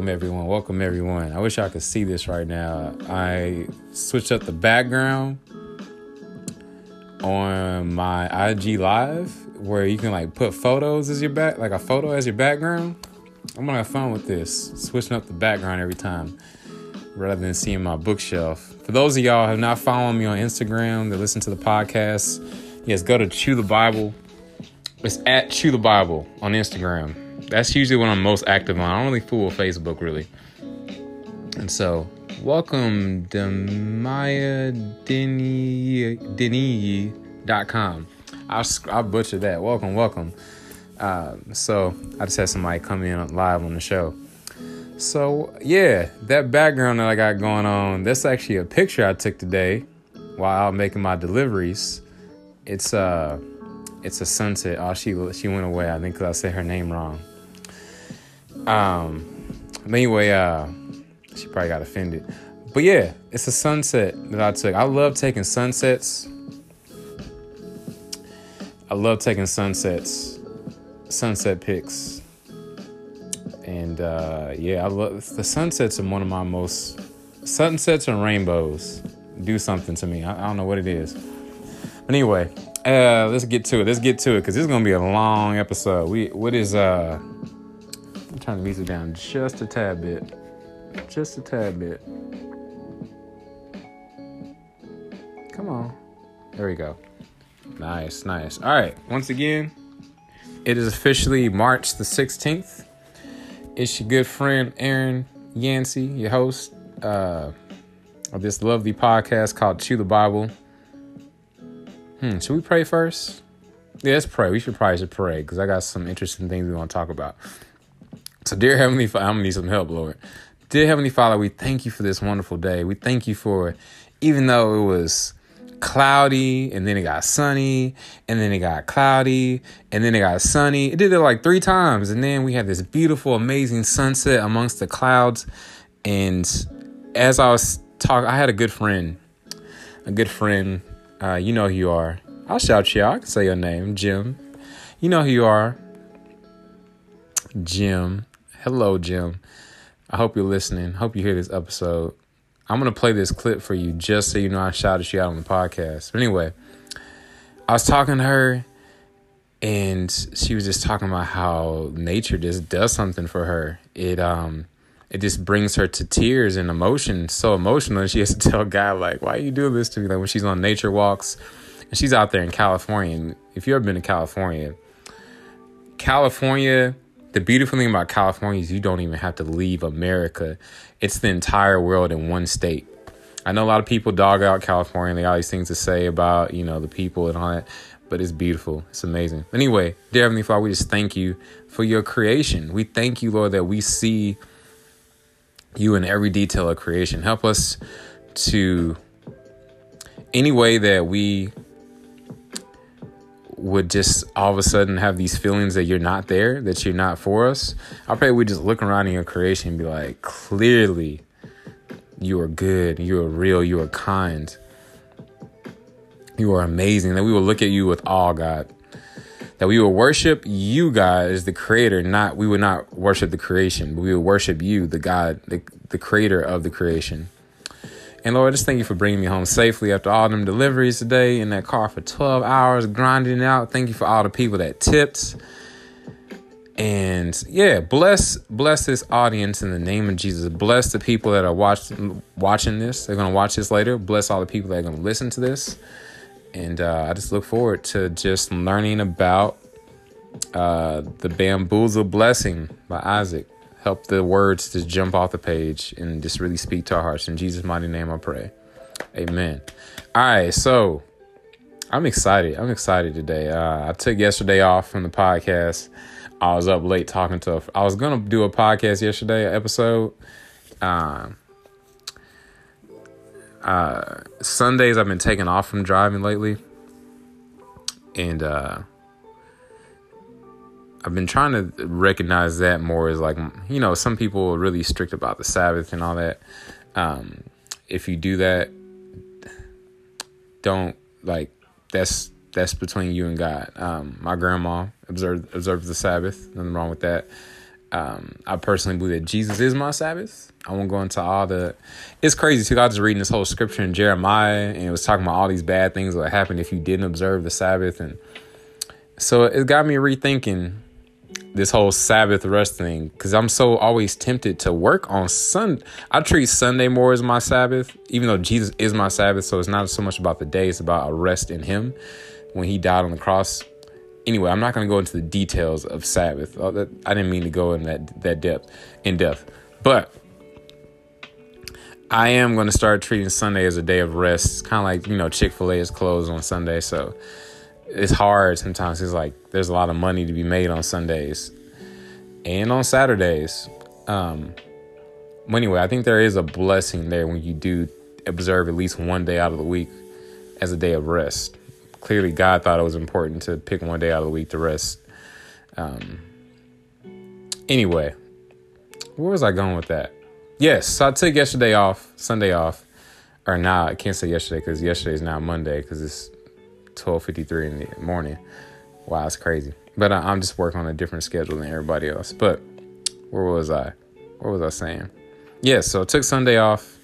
welcome everyone. Welcome everyone. I wish I could see this right now. I switched up the background on my IG live where you can like put photos as your back like a photo as your background. I'm gonna have fun with this, switching up the background every time rather than seeing my bookshelf. For those of y'all have not followed me on Instagram that listen to the podcast, yes, go to Chew the Bible. It's at Chew the Bible on Instagram. That's usually when I'm most active on. I don't really fool with Facebook really. And so, welcome Demaya Deni.com. I'll, I'll butcher that. Welcome, welcome. Uh, so, I just had somebody come in live on the show. So, yeah, that background that I got going on, that's actually a picture I took today while out making my deliveries. It's uh it's a sunset. Oh, she she went away. I think cuz I said her name wrong. Um anyway, uh she probably got offended. But yeah, it's a sunset that I took. I love taking sunsets. I love taking sunsets, sunset pics. And uh, yeah, I love the sunsets are one of my most sunsets and rainbows do something to me. I, I don't know what it is. But anyway, uh, let's get to it. Let's get to it because this is gonna be a long episode. We what is uh turn the music down just a tad bit. Just a tad bit. Come on. There we go. Nice, nice. All right. Once again, it is officially March the 16th. It's your good friend Aaron Yancey, your host uh, of this lovely podcast called Chew the Bible. Hmm, should we pray first? Yeah, let's pray. We should probably should pray because I got some interesting things we want to talk about. So, dear Heavenly Father, I'm gonna need some help, Lord. Dear Heavenly Father, we thank you for this wonderful day. We thank you for, even though it was cloudy and then it got sunny and then it got cloudy and then it got sunny. It did it like three times. And then we had this beautiful, amazing sunset amongst the clouds. And as I was talking, I had a good friend, a good friend. Uh, you know who you are. I'll shout you out. I can say your name, Jim. You know who you are. Jim. Hello, Jim. I hope you're listening. Hope you hear this episode. I'm gonna play this clip for you just so you know I shouted you out on the podcast. But anyway, I was talking to her and she was just talking about how nature just does something for her. It um it just brings her to tears and emotion, so emotional. And she has to tell God like, "Why are you doing this to me?" Like when she's on nature walks, and she's out there in California. And if you ever been to California, California the beautiful thing about California is you don't even have to leave America. It's the entire world in one state. I know a lot of people dog out California. They got all these things to say about, you know, the people and all that, but it's beautiful. It's amazing. Anyway, dear Heavenly Father, we just thank you for your creation. We thank you, Lord, that we see you in every detail of creation. Help us to any way that we would just all of a sudden have these feelings that you're not there, that you're not for us. I pray we just look around in your creation and be like, clearly, you are good, you are real, you are kind, you are amazing. That we will look at you with awe, God. That we will worship you, God, as the creator, not we would not worship the creation, but we would worship you, the God, the, the creator of the creation. And Lord, just thank you for bringing me home safely after all them deliveries today in that car for 12 hours, grinding out. Thank you for all the people that tipped. And yeah, bless bless this audience in the name of Jesus. Bless the people that are watching watching this. They're gonna watch this later. Bless all the people that are gonna listen to this. And uh, I just look forward to just learning about uh, the bamboozle blessing by Isaac help the words to jump off the page and just really speak to our hearts. In Jesus' mighty name, I pray. Amen. All right, so I'm excited. I'm excited today. Uh, I took yesterday off from the podcast. I was up late talking to. A, I was gonna do a podcast yesterday, episode. Um, uh, Sundays I've been taking off from driving lately, and uh, I've been trying to recognize that more as like you know some people are really strict about the Sabbath and all that. Um, if you do that, don't like that's that's between you and God. Um, my grandma observed observes the Sabbath. Nothing wrong with that. Um, I personally believe that Jesus is my Sabbath. I won't go into all the. It's crazy too. I was reading this whole scripture in Jeremiah, and it was talking about all these bad things that happen if you didn't observe the Sabbath, and so it got me rethinking this whole Sabbath rest thing because I'm so always tempted to work on Sun. I treat Sunday more as my Sabbath, even though Jesus is my Sabbath. So it's not so much about the day; it's about a rest in Him when He died on the cross anyway, I'm not going to go into the details of Sabbath. Oh, I didn't mean to go in that that depth in depth, but I am going to start treating Sunday as a day of rest. Kind of like you know Chick Fil A is closed on Sunday, so it's hard sometimes. It's like there's a lot of money to be made on Sundays and on Saturdays. Um, anyway, I think there is a blessing there when you do observe at least one day out of the week as a day of rest clearly God thought it was important to pick one day out of the week to rest. Um, anyway, where was I going with that? Yes, so I took yesterday off, Sunday off, or now nah, I can't say yesterday because yesterday is now Monday because it's twelve fifty three in the morning. Wow, it's crazy. But I, I'm just working on a different schedule than everybody else. But where was I? What was I saying? Yeah, so I took Sunday off,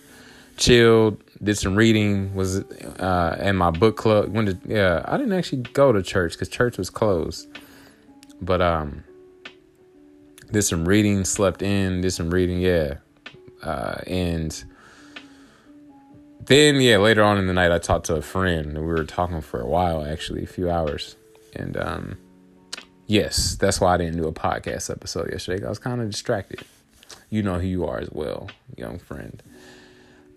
chilled, did some reading, was uh, in my book club. When did, yeah, I didn't actually go to church because church was closed. But um, did some reading, slept in, did some reading, yeah, uh, and then yeah, later on in the night, I talked to a friend. We were talking for a while, actually, a few hours, and um, yes, that's why I didn't do a podcast episode yesterday. I was kind of distracted. You know who you are as well, young friend.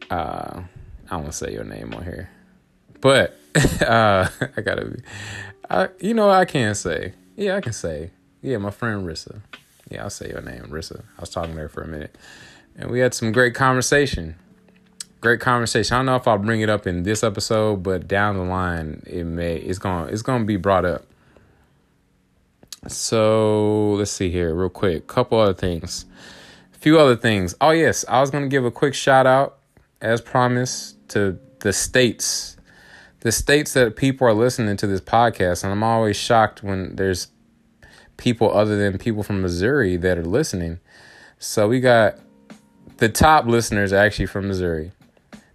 Uh, I won't say your name on here, but uh, I gotta be. I, you know, I can say. Yeah, I can say. Yeah, my friend Rissa. Yeah, I'll say your name, Rissa. I was talking to her for a minute, and we had some great conversation. Great conversation. I don't know if I'll bring it up in this episode, but down the line, it may. It's gonna. It's gonna be brought up. So let's see here, real quick. Couple other things. A few other things. Oh yes, I was gonna give a quick shout out, as promised, to the states, the states that people are listening to this podcast. And I'm always shocked when there's people other than people from Missouri that are listening. So we got the top listeners actually from Missouri.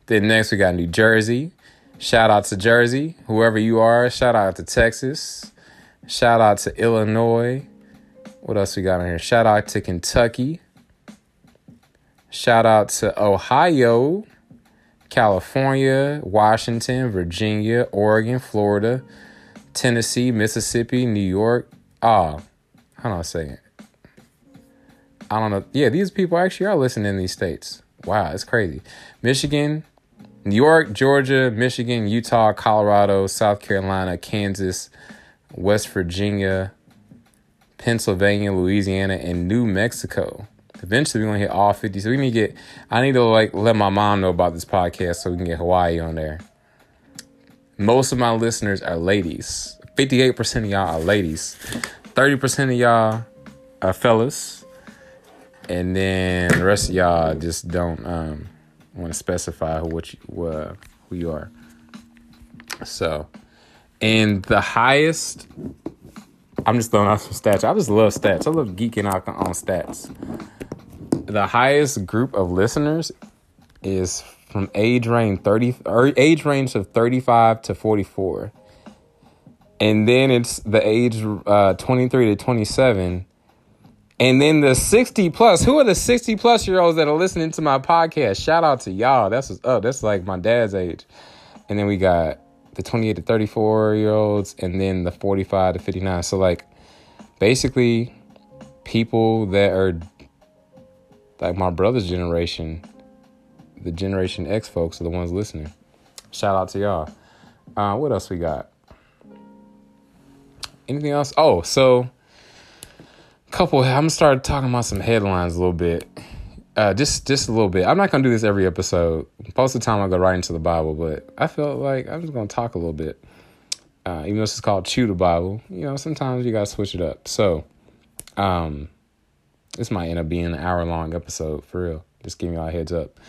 Then next we got New Jersey. Shout out to Jersey, whoever you are. Shout out to Texas. Shout out to Illinois. What else we got on here? Shout out to Kentucky. Shout out to Ohio. California, Washington, Virginia, Oregon, Florida, Tennessee, Mississippi, New York. Ah, oh, hold on a second. I don't know. Yeah, these people actually are listening in these states. Wow, it's crazy. Michigan, New York, Georgia, Michigan, Utah, Colorado, South Carolina, Kansas, West Virginia, Pennsylvania, Louisiana, and New Mexico. Eventually, we're gonna hit all fifty. So we need to get. I need to like let my mom know about this podcast so we can get Hawaii on there. Most of my listeners are ladies. Fifty-eight percent of y'all are ladies. Thirty percent of y'all are fellas, and then the rest of y'all just don't um, want to specify who what you uh, who you are. So, and the highest I'm just throwing out some stats. I just love stats. I love geeking out on stats the highest group of listeners is from age range 30 or age range of 35 to 44 and then it's the age uh, 23 to 27 and then the 60 plus who are the 60 plus year olds that are listening to my podcast shout out to y'all that's what's up that's like my dad's age and then we got the 28 to 34 year olds and then the 45 to 59 so like basically people that are like my brother's generation, the Generation X folks are the ones listening. Shout out to y'all. Uh, what else we got? Anything else? Oh, so couple. I'm gonna start talking about some headlines a little bit. Uh, just just a little bit. I'm not gonna do this every episode. Most of the time, I go right into the Bible, but I felt like I'm just gonna talk a little bit. Uh, even though is called Chew the Bible, you know, sometimes you gotta switch it up. So, um, this might end up being an hour long episode for real. Just giving y'all a heads up.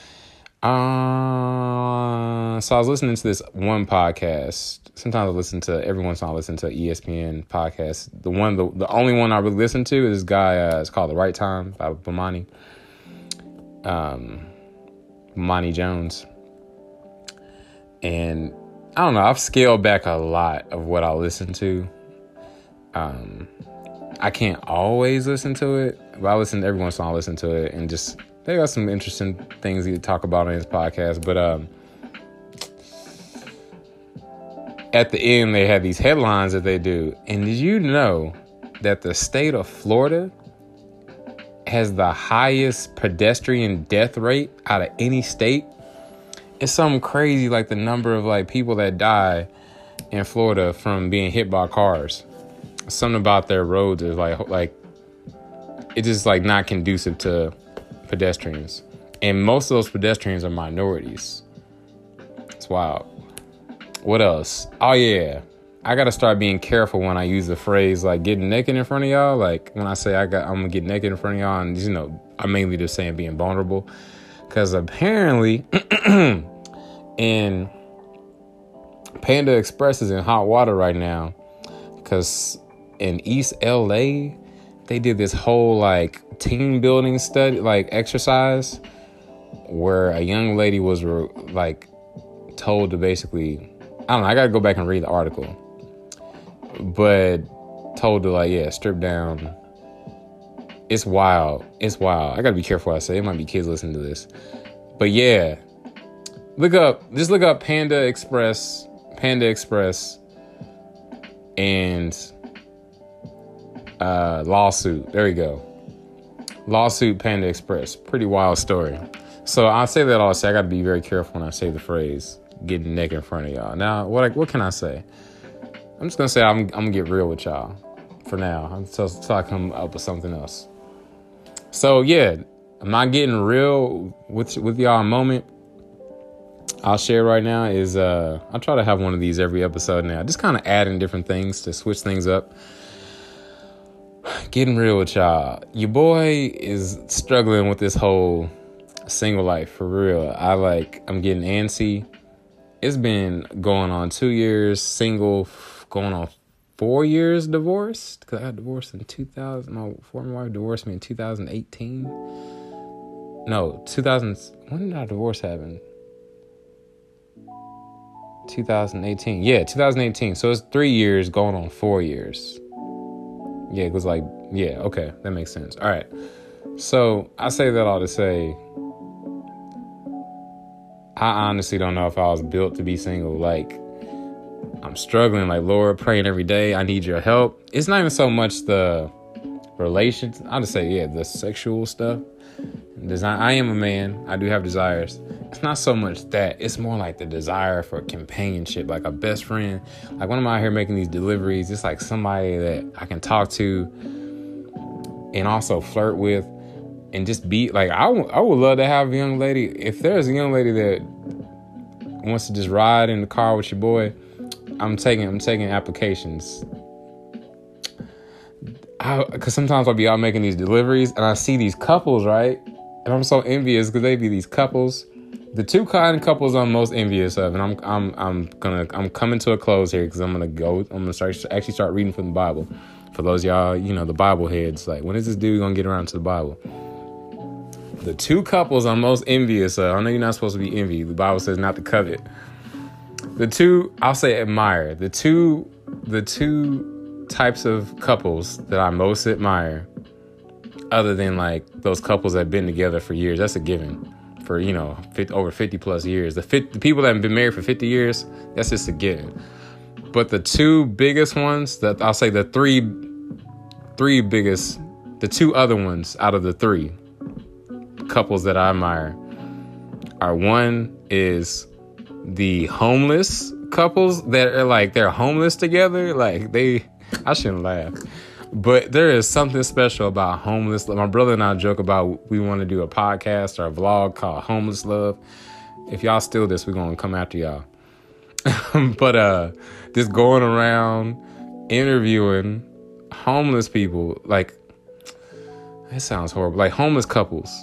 Uh, so I was listening to this one podcast. Sometimes I listen to every once in a while I listen to ESPN podcast. The one, the, the only one I really listen to is this guy. Uh, it's called The Right Time by Bomani. Um, Jones. And I don't know. I've scaled back a lot of what I listen to. Um, I can't always listen to it, but I listen every once in a while. I listen to it and just they got some interesting things to talk about on his podcast. But um, at the end, they had these headlines that they do. And did you know that the state of Florida has the highest pedestrian death rate out of any state? It's something crazy, like the number of like people that die in Florida from being hit by cars. Something about their roads is like like it's just like not conducive to pedestrians. And most of those pedestrians are minorities. It's wild. What else? Oh yeah. I gotta start being careful when I use the phrase like getting naked in front of y'all. Like when I say I got I'm gonna get naked in front of y'all, and you know, I'm mainly just saying being vulnerable. Cause apparently in Panda Express is in hot water right now. Cause in East LA, they did this whole like team building study, like exercise, where a young lady was re- like told to basically, I don't know, I gotta go back and read the article, but told to like, yeah, strip down. It's wild. It's wild. I gotta be careful I say. It might be kids listening to this, but yeah, look up, just look up Panda Express, Panda Express, and uh, lawsuit. There you go. Lawsuit Panda Express. Pretty wild story. So I say that all I say. I got to be very careful when I say the phrase "getting neck in front of y'all." Now, what what can I say? I'm just gonna say I'm, I'm gonna get real with y'all for now until, until I come up with something else. So yeah, I'm not getting real with with y'all a moment. I'll share right now is uh I'll try to have one of these every episode now. Just kind of adding different things to switch things up getting real with y'all. Your boy is struggling with this whole single life for real. I like, I'm getting antsy. It's been going on two years single, going on four years divorced. Because I got divorced in 2000. My former wife divorced me in 2018. No, 2000. When did our divorce happen? 2018. Yeah, 2018. So it's three years going on four years. Yeah, it was like, yeah, okay, that makes sense. All right. So I say that all to say, I honestly don't know if I was built to be single. Like, I'm struggling. Like, Lord, praying every day. I need your help. It's not even so much the relations. I'll just say, yeah, the sexual stuff. Design. I am a man. I do have desires. It's not so much that. It's more like the desire for companionship, like a best friend. Like when I'm out here making these deliveries, it's like somebody that I can talk to and also flirt with and just be like I, w- I would love to have a young lady if there's a young lady that wants to just ride in the car with your boy i'm taking i'm taking applications because sometimes i'll be out making these deliveries and i see these couples right and i'm so envious because they be these couples the two kind couples i'm most envious of and i'm i'm i'm gonna i'm coming to a close here because i'm gonna go i'm gonna start actually start reading from the bible for those y'all, you know, the Bible heads, like when is this dude gonna get around to the Bible? The two couples I'm most envious of, I know you're not supposed to be envy. The Bible says not to covet. The two, I'll say admire. The two, the two types of couples that I most admire, other than like those couples that have been together for years, that's a given. For you know, 50, over 50 plus years. The, 50, the people that have been married for 50 years, that's just a given. But the two biggest ones that I'll say the three three biggest the two other ones out of the three couples that I admire are one is the homeless couples that are like they're homeless together. Like they I shouldn't laugh. But there is something special about homeless. My brother and I joke about we want to do a podcast or a vlog called Homeless Love. If y'all steal this, we're gonna come after y'all. but uh just going around interviewing homeless people like it sounds horrible like homeless couples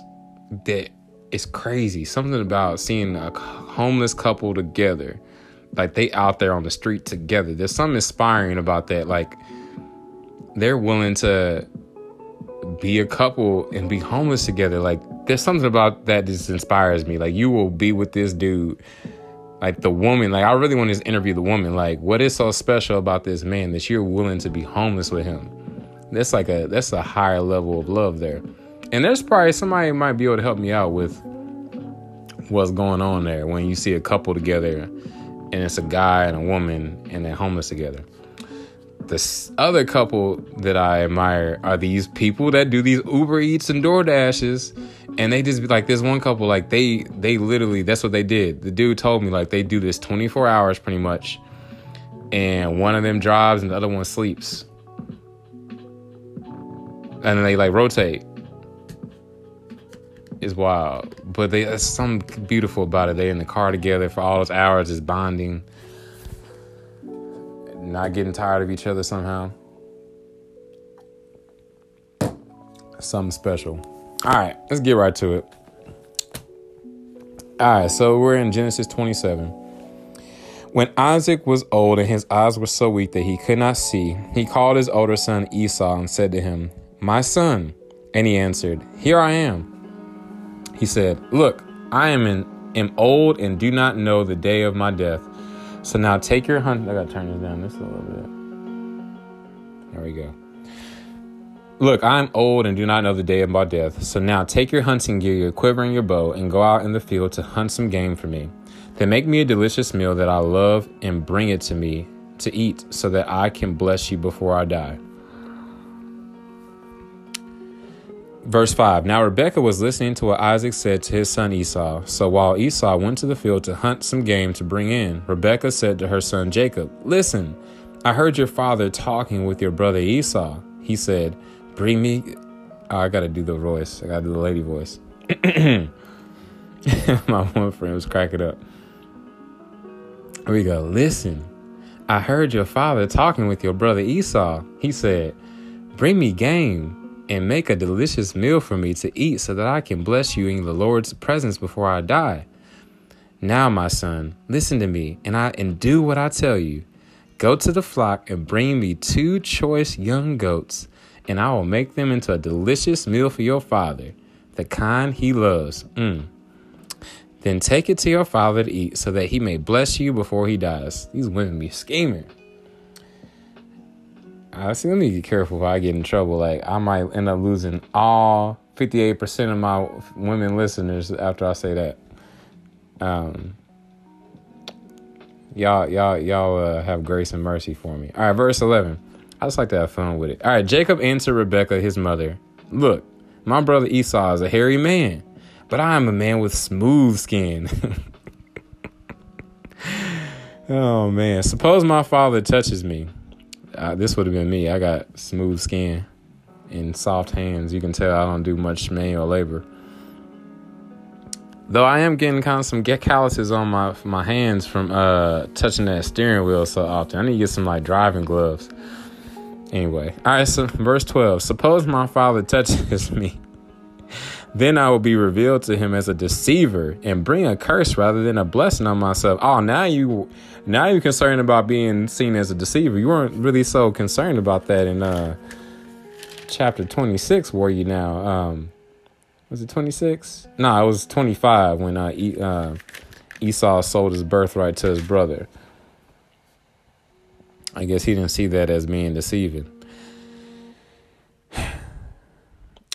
that it's crazy. Something about seeing a homeless couple together, like they out there on the street together. There's something inspiring about that. Like they're willing to be a couple and be homeless together. Like there's something about that just inspires me. Like you will be with this dude. Like the woman, like I really want to interview the woman. Like, what is so special about this man that you're willing to be homeless with him? That's like a that's a higher level of love there. And there's probably somebody might be able to help me out with what's going on there when you see a couple together and it's a guy and a woman and they're homeless together. This other couple that I admire are these people that do these Uber Eats and Door Dashes and they just be like this one couple like they they literally that's what they did. The dude told me like they do this 24 hours pretty much and one of them drives and the other one sleeps. And then they like rotate. It's wild. But they there's something beautiful about it. They're in the car together for all those hours is bonding not getting tired of each other somehow something special all right, let's get right to it. All right, so we're in Genesis 27. When Isaac was old and his eyes were so weak that he could not see, he called his older son Esau and said to him, My son. And he answered, Here I am. He said, Look, I am, in, am old and do not know the day of my death. So now take your hunt. I gotta turn this down just a little bit. There we go. Look, I am old and do not know the day of my death. So now take your hunting gear, your quiver, and your bow, and go out in the field to hunt some game for me. Then make me a delicious meal that I love and bring it to me to eat, so that I can bless you before I die. Verse 5 Now Rebekah was listening to what Isaac said to his son Esau. So while Esau went to the field to hunt some game to bring in, Rebekah said to her son Jacob, Listen, I heard your father talking with your brother Esau. He said, Bring me. Oh, I gotta do the voice. I gotta do the lady voice. My one friend was cracking up. Here we go. Listen, I heard your father talking with your brother Esau. He said, Bring me game and make a delicious meal for me to eat so that I can bless you in the Lord's presence before I die. Now, my son, listen to me and I and do what I tell you. Go to the flock and bring me two choice young goats and I will make them into a delicious meal for your father, the kind he loves. Mm. Then take it to your father to eat, so that he may bless you before he dies. These women be scheming. I see. Let me be careful if I get in trouble. Like I might end up losing all fifty-eight percent of my women listeners after I say that. Um, y'all, y'all, y'all uh, have grace and mercy for me. All right, verse eleven. I just like to have fun with it. All right, Jacob answered Rebekah, his mother, Look, my brother Esau is a hairy man, but I am a man with smooth skin. oh man, suppose my father touches me. Uh, this would have been me. I got smooth skin and soft hands. You can tell I don't do much manual labor. Though I am getting kind of some get calluses on my my hands from uh, touching that steering wheel so often. I need to get some like driving gloves. Anyway, all right, so verse 12 Suppose my father touches me, then I will be revealed to him as a deceiver and bring a curse rather than a blessing on myself. Oh, now you now you're concerned about being seen as a deceiver. You weren't really so concerned about that in uh chapter 26, were you now? Um was it 26? No, it was 25 when uh, e- uh Esau sold his birthright to his brother. I guess he didn't see that as being deceiving.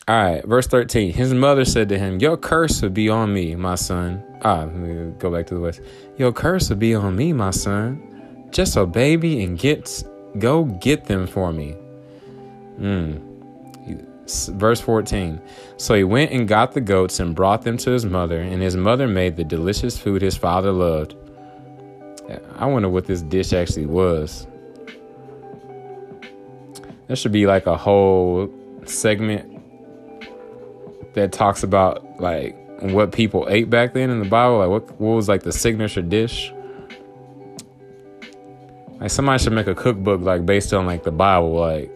All right, verse 13. His mother said to him, Your curse would be on me, my son. Ah, let me go back to the west. Your curse would be on me, my son. Just a baby and get go get them for me. Mm. Verse 14. So he went and got the goats and brought them to his mother, and his mother made the delicious food his father loved. I wonder what this dish actually was. There should be like a whole segment that talks about like what people ate back then in the Bible. Like what what was like the signature dish? Like somebody should make a cookbook like based on like the Bible, like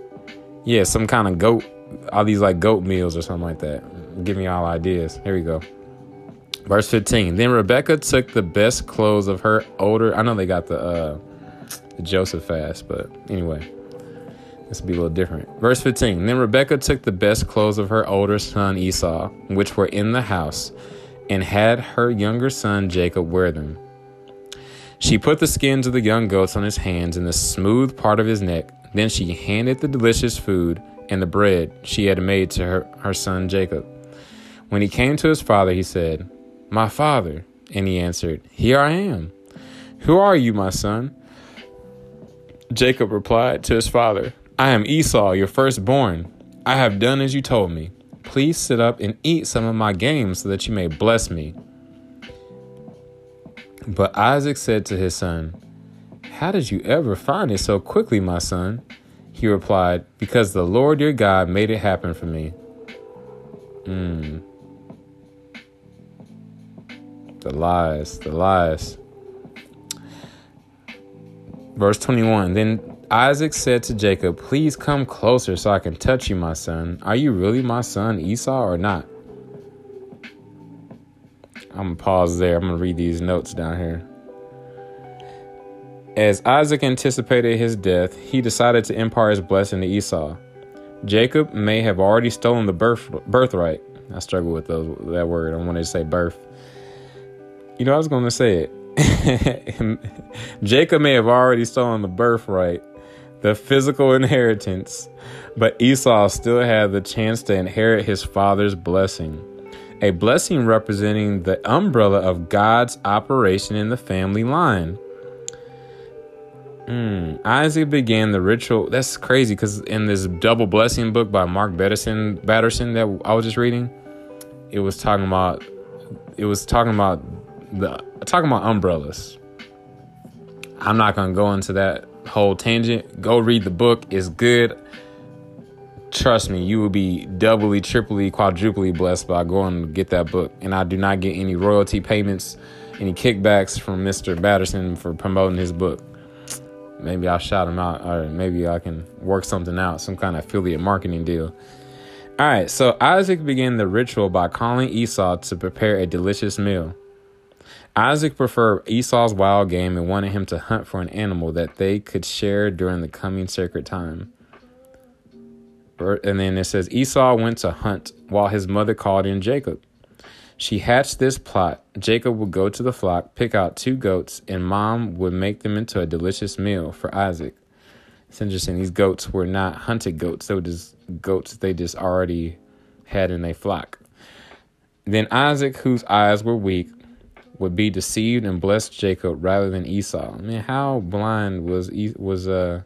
yeah, some kind of goat, all these like goat meals or something like that. Give me all ideas. Here we go. Verse 15. Then Rebecca took the best clothes of her older. I know they got the uh the Joseph fast, but anyway. This will be a little different. Verse 15. Then Rebecca took the best clothes of her older son Esau, which were in the house, and had her younger son Jacob wear them. She put the skins of the young goats on his hands and the smooth part of his neck. Then she handed the delicious food and the bread she had made to her, her son Jacob. When he came to his father, he said, My father. And he answered, Here I am. Who are you, my son? Jacob replied to his father, I am Esau, your firstborn. I have done as you told me. Please sit up and eat some of my game so that you may bless me. But Isaac said to his son, How did you ever find it so quickly, my son? He replied, Because the Lord your God made it happen for me. Hmm. The lies, the lies. Verse 21 Then Isaac said to Jacob, Please come closer so I can touch you, my son. Are you really my son Esau or not? I'm gonna pause there. I'm gonna read these notes down here. As Isaac anticipated his death, he decided to impart his blessing to Esau. Jacob may have already stolen the birth birthright. I struggle with those, that word. I wanted to say birth. You know, I was going to say it. Jacob may have already stolen the birthright, the physical inheritance, but Esau still had the chance to inherit his father's blessing. A blessing representing the umbrella of God's operation in the family line. Mm, Isaac began the ritual. That's crazy because in this double blessing book by Mark Batterson, Batterson that I was just reading, it was talking about it was talking about the talking about umbrellas. I'm not gonna go into that whole tangent. Go read the book. It's good. Trust me, you will be doubly, triply, quadruply blessed by going to get that book. And I do not get any royalty payments, any kickbacks from Mr. Batterson for promoting his book. Maybe I'll shout him out, or maybe I can work something out, some kind of affiliate marketing deal. All right, so Isaac began the ritual by calling Esau to prepare a delicious meal. Isaac preferred Esau's wild game and wanted him to hunt for an animal that they could share during the coming sacred time. And then it says Esau went to hunt while his mother called in Jacob. She hatched this plot. Jacob would go to the flock, pick out two goats, and mom would make them into a delicious meal for Isaac. It's interesting. These goats were not hunted goats. They were just goats they just already had in a flock. Then Isaac, whose eyes were weak, would be deceived and bless Jacob rather than Esau. I mean, how blind was was uh?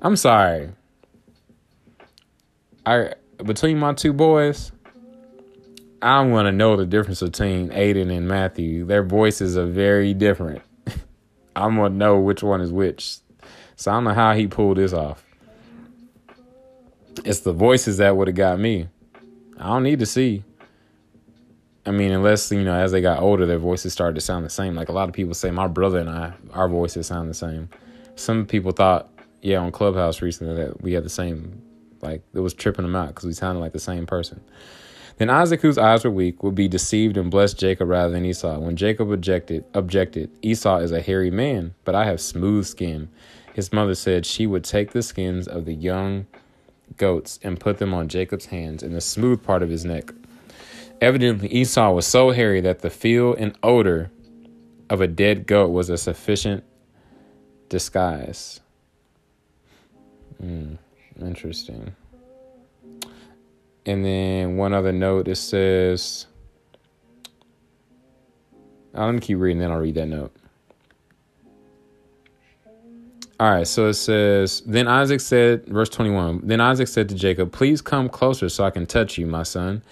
I'm sorry. I between my two boys, I'm gonna know the difference between Aiden and Matthew. Their voices are very different. I'm gonna know which one is which. So I don't know how he pulled this off. It's the voices that would have got me. I don't need to see. I mean, unless you know, as they got older, their voices started to sound the same. Like a lot of people say, my brother and I, our voices sound the same. Some people thought, yeah, on Clubhouse recently that we had the same, like it was tripping them out because we sounded like the same person. Then Isaac, whose eyes were weak, would be deceived and bless Jacob rather than Esau. When Jacob objected, objected, Esau is a hairy man, but I have smooth skin. His mother said she would take the skins of the young goats and put them on Jacob's hands and the smooth part of his neck. Evidently, Esau was so hairy that the feel and odor of a dead goat was a sufficient disguise. Hmm, interesting. And then one other note it says, I'm going to keep reading, then I'll read that note. All right, so it says, Then Isaac said, verse 21, Then Isaac said to Jacob, Please come closer so I can touch you, my son.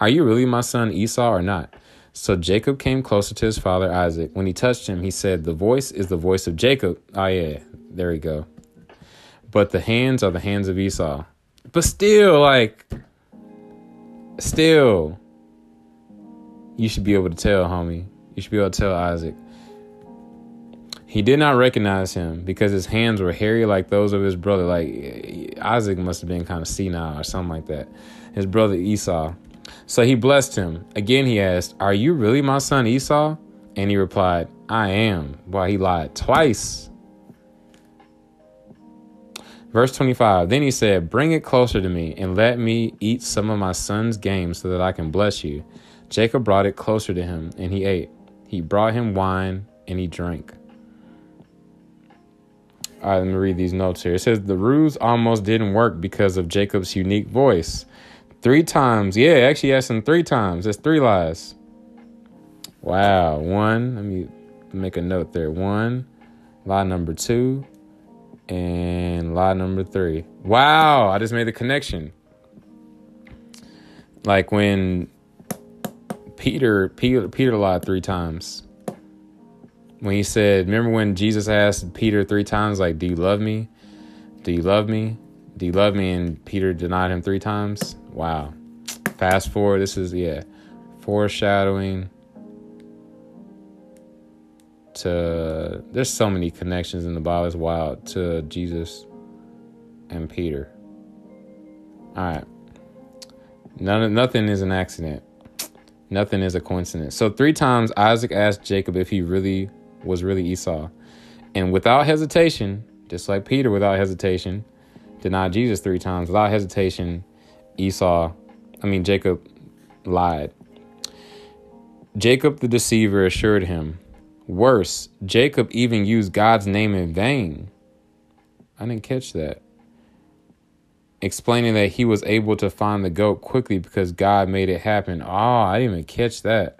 Are you really my son Esau or not? So Jacob came closer to his father Isaac. When he touched him, he said, The voice is the voice of Jacob. Oh, yeah, there we go. But the hands are the hands of Esau. But still, like, still, you should be able to tell, homie. You should be able to tell Isaac. He did not recognize him because his hands were hairy like those of his brother. Like Isaac must have been kind of senile or something like that. His brother Esau So he blessed him. Again he asked, Are you really my son Esau? And he replied, I am. Why he lied twice. Verse 25 Then he said, Bring it closer to me, and let me eat some of my son's game so that I can bless you. Jacob brought it closer to him, and he ate. He brought him wine, and he drank. All right, let me read these notes here. It says the ruse almost didn't work because of Jacob's unique voice. Three times. Yeah, actually asked him three times. That's three lies. Wow. One, let me make a note there. One, lie number two, and lie number three. Wow, I just made the connection. Like when Peter Peter Peter lied three times. When he said, remember when Jesus asked Peter three times, like, do you love me? Do you love me? Do you love me? And Peter denied him three times. Wow. Fast forward, this is yeah, foreshadowing to there's so many connections in the Bible. It's wild to Jesus and Peter. All right. None, nothing is an accident. Nothing is a coincidence. So three times Isaac asked Jacob if he really was really Esau, and without hesitation, just like Peter, without hesitation, denied Jesus three times. Without hesitation, Esau, I mean Jacob, lied. Jacob the deceiver assured him, Worse, Jacob even used God's name in vain. I didn't catch that. Explaining that he was able to find the goat quickly because God made it happen. Oh, I didn't even catch that.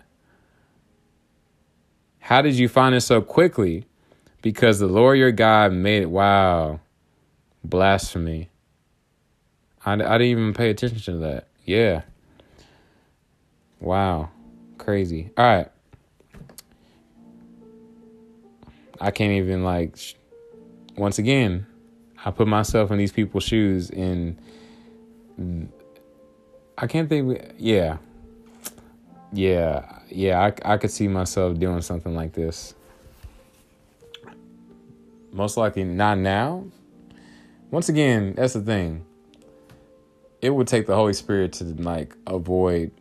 How did you find it so quickly? Because the Lord your God made it. Wow. Blasphemy. I, I didn't even pay attention to that. Yeah. Wow. Crazy. All right. I can't even like. Once again, I put myself in these people's shoes, and I can't think. Yeah, yeah, yeah. I I could see myself doing something like this. Most likely not now. Once again, that's the thing. It would take the Holy Spirit to like avoid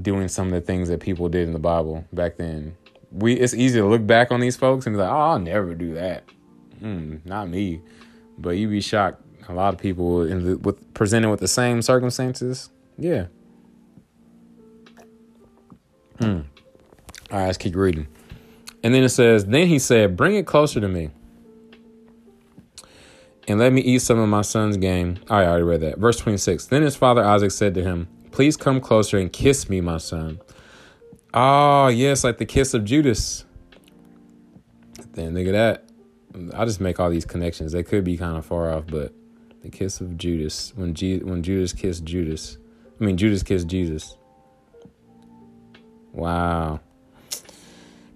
doing some of the things that people did in the Bible back then we it's easy to look back on these folks and be like, oh, I'll never do that. Mm, not me. But you'd be shocked. A lot of people in the, with presented with the same circumstances. Yeah. Hmm. All right, let's keep reading. And then it says, Then he said, Bring it closer to me. And let me eat some of my son's game. I already read that. Verse 26. Then his father Isaac said to him, Please come closer and kiss me, my son. Oh, yes, like the kiss of Judas. Then look at that. I just make all these connections. They could be kind of far off, but the kiss of Judas when G- when Judas kissed Judas. I mean Judas kissed Jesus. Wow.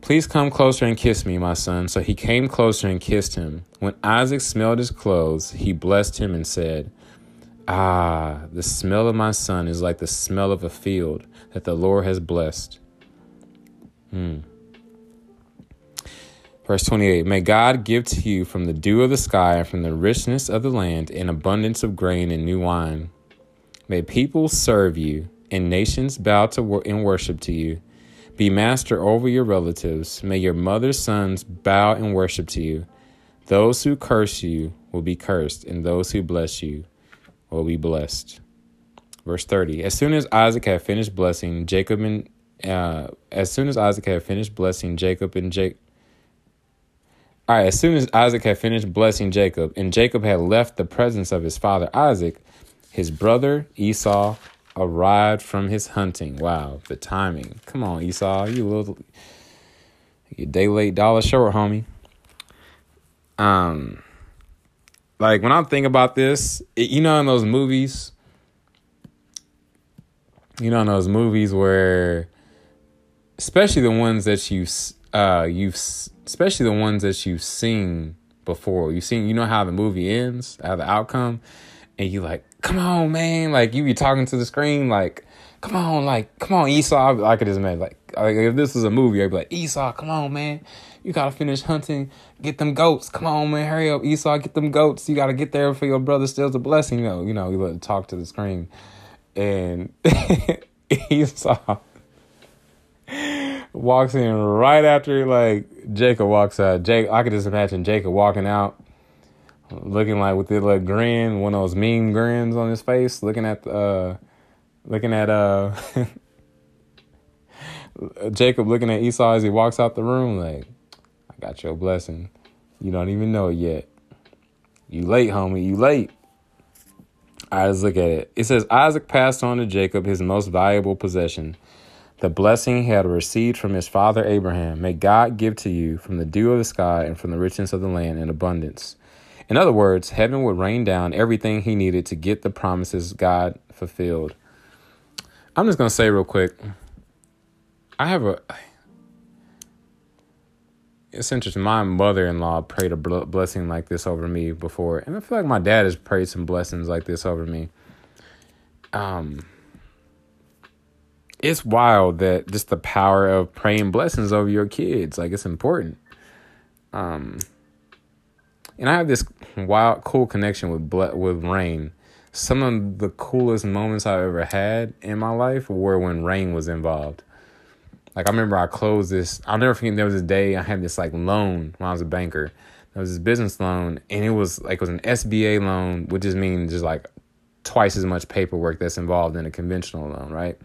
Please come closer and kiss me, my son. So he came closer and kissed him. When Isaac smelled his clothes, he blessed him and said, Ah, the smell of my son is like the smell of a field that the Lord has blessed. Hmm. Verse 28 May God give to you from the dew of the sky and from the richness of the land an abundance of grain and new wine. May people serve you and nations bow to wor- and worship to you. Be master over your relatives. May your mother's sons bow and worship to you. Those who curse you will be cursed, and those who bless you will be blessed. Verse 30 As soon as Isaac had finished blessing Jacob and uh, as soon as Isaac had finished blessing Jacob and Jake. All right, as soon as Isaac had finished blessing Jacob and Jacob had left the presence of his father Isaac, his brother Esau arrived from his hunting. Wow, the timing. Come on, Esau, you little you day late, dollar short, homie. Um, like when I'm thinking about this, it, you know, in those movies, you know, in those movies where especially the ones that you uh you've especially the ones that you've seen before. You've seen you know how the movie ends, how the outcome, and you like, come on, man, like you be talking to the screen like. Come on, like, come on, Esau. I could just imagine, like, like, if this was a movie, I'd be like, Esau, come on, man. You gotta finish hunting. Get them goats. Come on, man. Hurry up, Esau. Get them goats. You gotta get there for your brother steals a blessing. You know, you know, you let talk to the screen and Esau walks in right after like Jacob walks out. Jake, I could just imagine Jacob walking out, looking like with the little grin, one of those mean grins on his face, looking at uh, looking at uh, Jacob looking at Esau as he walks out the room, like, I got your blessing. You don't even know it yet. You late, homie. You late. All right, let's look at it. It says Isaac passed on to Jacob his most valuable possession, the blessing he had received from his father Abraham. May God give to you from the dew of the sky and from the richness of the land in abundance. In other words, heaven would rain down everything he needed to get the promises God fulfilled. I'm just going to say real quick I have a. It's interesting. My mother in law prayed a blessing like this over me before, and I feel like my dad has prayed some blessings like this over me. Um, it's wild that just the power of praying blessings over your kids, like it's important. Um, and I have this wild, cool connection with with rain. Some of the coolest moments I've ever had in my life were when rain was involved. Like I remember I closed this. I'll never forget. There was a day I had this like loan when I was a banker. There was this business loan, and it was like it was an SBA loan, which just means just like twice as much paperwork that's involved in a conventional loan, right?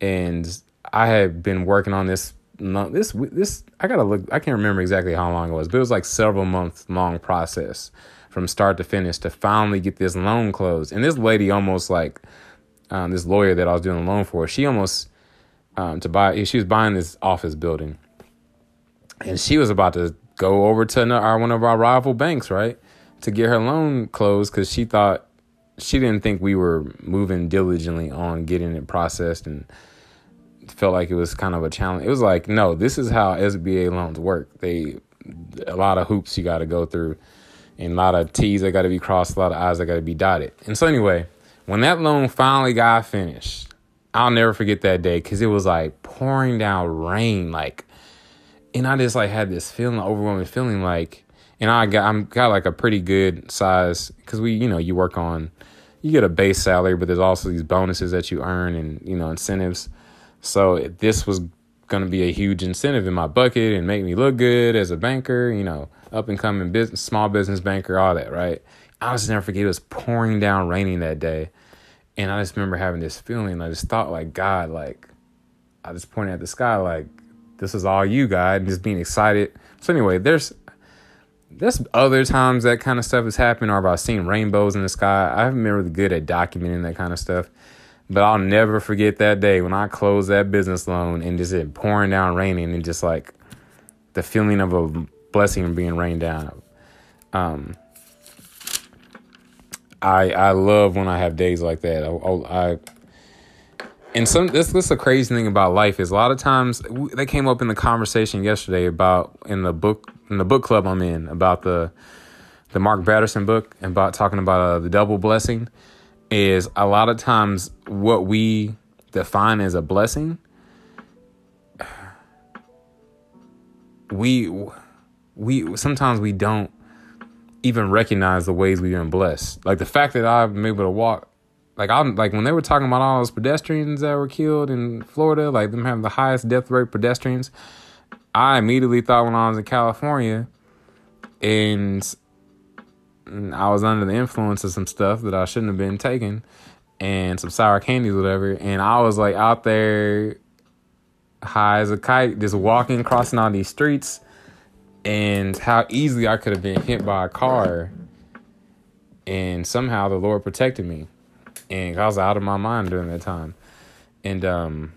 And I had been working on this. This this I gotta look. I can't remember exactly how long it was, but it was like several months long process from start to finish to finally get this loan closed. And this lady almost like um, this lawyer that I was doing a loan for, she almost um, to buy. She was buying this office building, and she was about to go over to our, one of our rival banks, right, to get her loan closed because she thought she didn't think we were moving diligently on getting it processed and felt like it was kind of a challenge. It was like, no, this is how SBA loans work. They a lot of hoops you got to go through, and a lot of T's that got to be crossed, a lot of I's that got to be dotted. And so anyway, when that loan finally got finished, I'll never forget that day because it was like pouring down rain, like, and I just like had this feeling, overwhelming feeling, like, and I got I'm got like a pretty good size because we, you know, you work on, you get a base salary, but there's also these bonuses that you earn and you know incentives. So this was gonna be a huge incentive in my bucket and make me look good as a banker, you know, up and coming business, small business banker, all that, right? I was never forget it was pouring down raining that day. And I just remember having this feeling. I just thought, like, God, like, I just pointed at the sky, like, this is all you, God, and just being excited. So anyway, there's there's other times that kind of stuff has happened, or about seeing rainbows in the sky. I haven't been really good at documenting that kind of stuff, but I'll never forget that day when I closed that business loan and just it pouring down, raining, and just like the feeling of a blessing being rained down. Um, I I love when I have days like that. I, I and some this this is a crazy thing about life is a lot of times they came up in the conversation yesterday about in the book in the book club I'm in about the the Mark Batterson book and about talking about uh, the double blessing is a lot of times what we define as a blessing we we sometimes we don't even recognize the ways we've been blessed. Like the fact that I'm able to walk, like I'm like when they were talking about all those pedestrians that were killed in Florida, like them having the highest death rate pedestrians. I immediately thought when I was in California, and I was under the influence of some stuff that I shouldn't have been taking, and some sour candies, whatever, and I was like out there high as a kite, just walking, crossing all these streets and how easily I could have been hit by a car. And somehow the Lord protected me. And I was out of my mind during that time. And um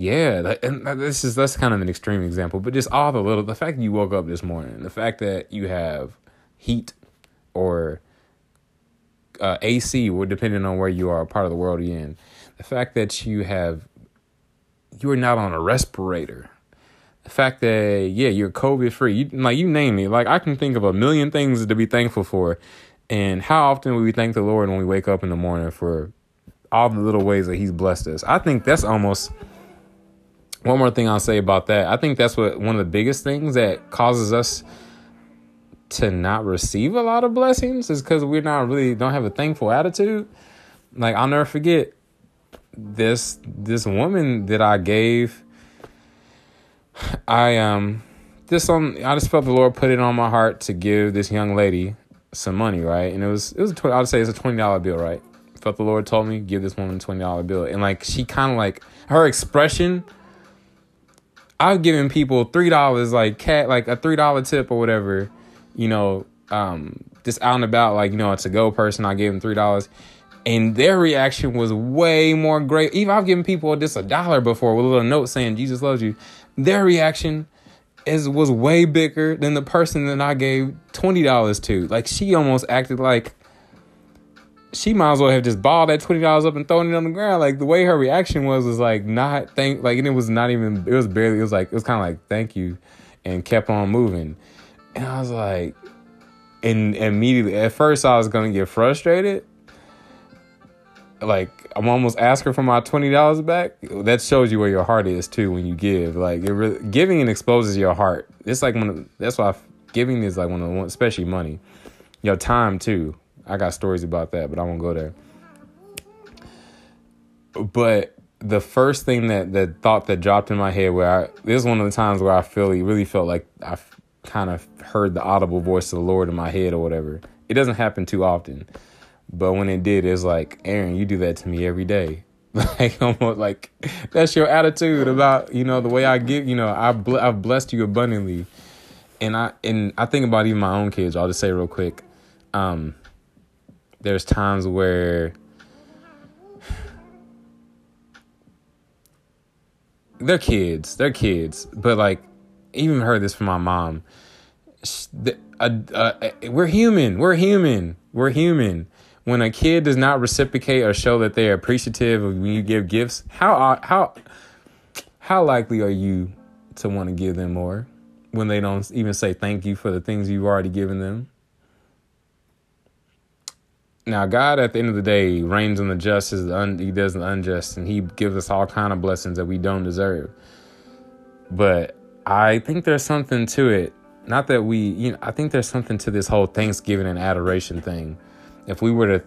yeah, and this is that's kind of an extreme example, but just all the little the fact that you woke up this morning, the fact that you have heat or uh, AC, depending on where you are, part of the world you're in, the fact that you have you are not on a respirator, the fact that yeah you're covid free you, like you name it like i can think of a million things to be thankful for and how often we thank the lord when we wake up in the morning for all the little ways that he's blessed us. I think that's almost one more thing i'll say about that i think that's what one of the biggest things that causes us to not receive a lot of blessings is because we're not really don't have a thankful attitude. Like I'll never forget this this woman that I gave. I um this on I just felt the Lord put it on my heart to give this young lady some money, right? And it was it was a, I'd say it's a twenty dollar bill, right? Felt the Lord told me give this woman twenty dollar bill, and like she kind of like her expression. I've given people three dollars, like cat, like a three dollar tip or whatever, you know, um, just out and about, like you know, a go person. I gave them three dollars, and their reaction was way more great. Even I've given people just a dollar before with a little note saying Jesus loves you. Their reaction is was way bigger than the person that I gave twenty dollars to. Like she almost acted like she might as well have just balled that twenty dollars up and thrown it on the ground. Like the way her reaction was was like not thank like and it was not even it was barely it was like it was kind of like thank you and kept on moving. And I was like and immediately at first I was gonna get frustrated. Like I'm almost asking for my twenty dollars back. That shows you where your heart is too when you give. Like it really, giving exposes your heart. It's like when that's why giving is like one of the especially money, your time too. I got stories about that, but I won't go there. But the first thing that that thought that dropped in my head where I this is one of the times where I feel really felt like I kind of heard the audible voice of the Lord in my head or whatever. It doesn't happen too often but when it did, it's like, Aaron, you do that to me every day. Like almost like that's your attitude about you know the way I give. You know, I ble- I've blessed you abundantly, and I and I think about even my own kids. I'll just say real quick. Um, there's times where they're kids, they're kids, but like even heard this from my mom. Uh, uh, we're human. We're human. We're human when a kid does not reciprocate or show that they're appreciative of when you give gifts, how how how likely are you to want to give them more when they don't even say thank you for the things you've already given them? Now, God, at the end of the day, rains on the just as un- He does the unjust, and He gives us all kind of blessings that we don't deserve. But I think there's something to it. Not that we, you know, I think there's something to this whole Thanksgiving and adoration thing if we were to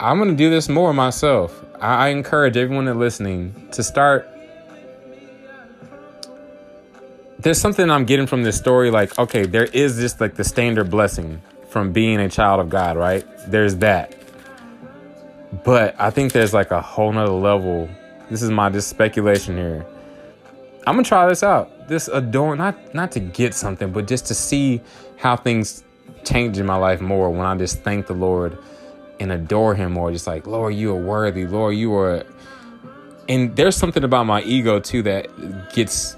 I'm gonna do this more myself. I, encourage everyone that's listening to start. There's something I'm getting from this story, like, okay, there is just like the standard blessing from being a child of God, right? There's that. But I think there's like a whole nother level. This is my just speculation here. I'm gonna try this out. This adore not not to get something, but just to see how things change in my life more when I just thank the Lord and adore Him more. Just like, Lord, you are worthy. Lord, you are. And there's something about my ego too that gets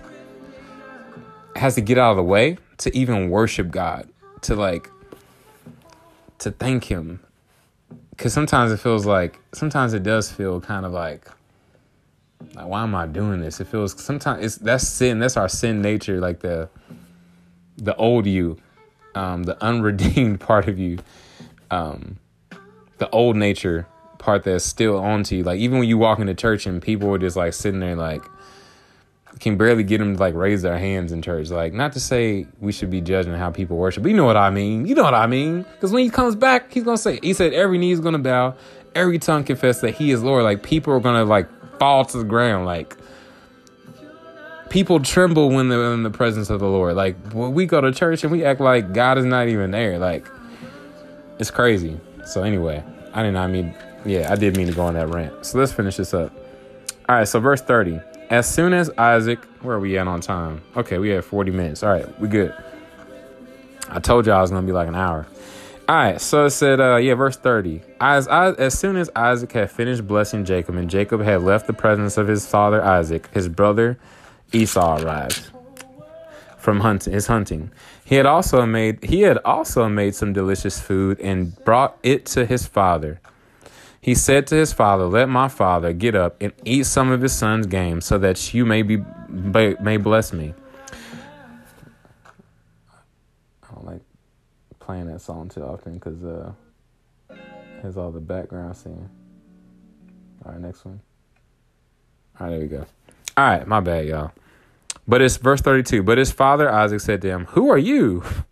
has to get out of the way to even worship God, to like to thank Him. Because sometimes it feels like sometimes it does feel kind of like like why am I doing this? It feels sometimes it's that's sin. That's our sin nature, like the the old you um, the unredeemed part of you, um, the old nature part that's still onto you. Like even when you walk into church and people are just like sitting there like can barely get them to like raise their hands in church. Like not to say we should be judging how people worship, but you know what I mean. You know what I mean. Because when he comes back, he's gonna say he said every knee is gonna bow, every tongue confess that he is Lord. Like people are gonna like fall to the ground. Like people tremble when they're in the presence of the Lord. Like when we go to church and we act like God is not even there. Like it's crazy. So anyway, I did not I mean yeah, I did mean to go on that rant. So let's finish this up. All right, so verse 30. As soon as Isaac, where are we at on time? Okay, we have 40 minutes. All right, we good. I told y'all I was gonna be like an hour. All right, so it said, uh, yeah, verse 30. As, as soon as Isaac had finished blessing Jacob, and Jacob had left the presence of his father Isaac, his brother Esau arrived from hunting his hunting. He had also made he had also made some delicious food and brought it to his father. He said to his father, "Let my father get up and eat some of his son's game, so that you may be may bless me." I don't like playing that song too often because uh, has all the background scene. All right, next one. All right, there we go. All right, my bad, y'all. But it's verse 32. But his father Isaac said to him, Who are you?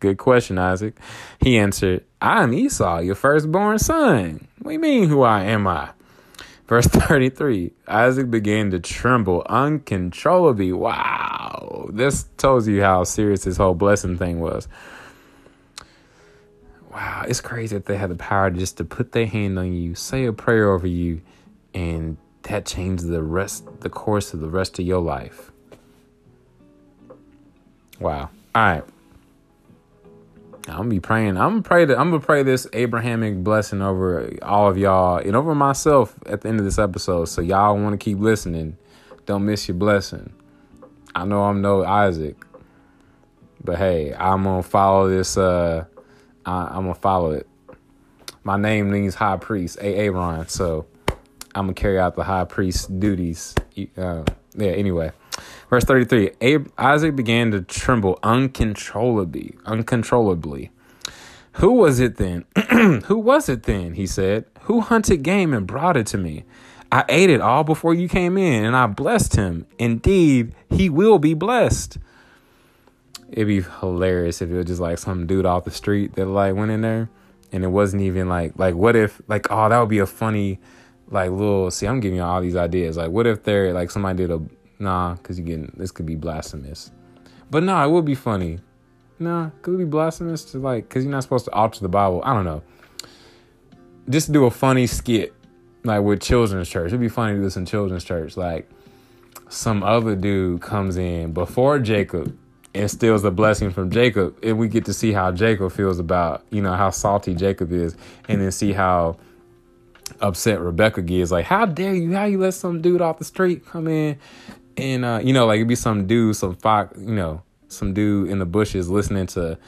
Good question, Isaac. He answered, I am Esau, your firstborn son. You mean, who I am I? Verse 33 Isaac began to tremble uncontrollably. Wow. This tells you how serious this whole blessing thing was. Wow, it's crazy that they had the power just to put their hand on you, say a prayer over you, and that changed the rest the course of the rest of your life. Wow. All right. I'm gonna be praying. I'm gonna pray that I'm gonna pray this Abrahamic blessing over all of y'all and over myself at the end of this episode. So y'all want to keep listening. Don't miss your blessing. I know I'm no Isaac, but hey, I'm gonna follow this. Uh, I, am gonna follow it. My name means high priest, Aaron. So I'm gonna carry out the high priest duties. Uh, yeah. Anyway. Verse 33 Ab- Isaac began to tremble uncontrollably. Uncontrollably. Who was it then? Who was it then? He said. Who hunted game and brought it to me? I ate it all before you came in, and I blessed him. Indeed, he will be blessed. It'd be hilarious if it was just like some dude off the street that like went in there, and it wasn't even like like what if like oh that would be a funny like little see I'm giving you all these ideas like what if there like somebody did a Nah, because you get this could be blasphemous. But nah, it would be funny. Nah, could it be blasphemous to like because you're not supposed to alter the Bible. I don't know. Just do a funny skit like with children's church. It'd be funny to do this in children's church. Like some other dude comes in before Jacob and steals a blessing from Jacob, and we get to see how Jacob feels about you know how salty Jacob is, and then see how upset Rebecca gets. Like, how dare you? How you let some dude off the street come in and uh, you know, like it'd be some dude, some fox, you know, some dude in the bushes listening to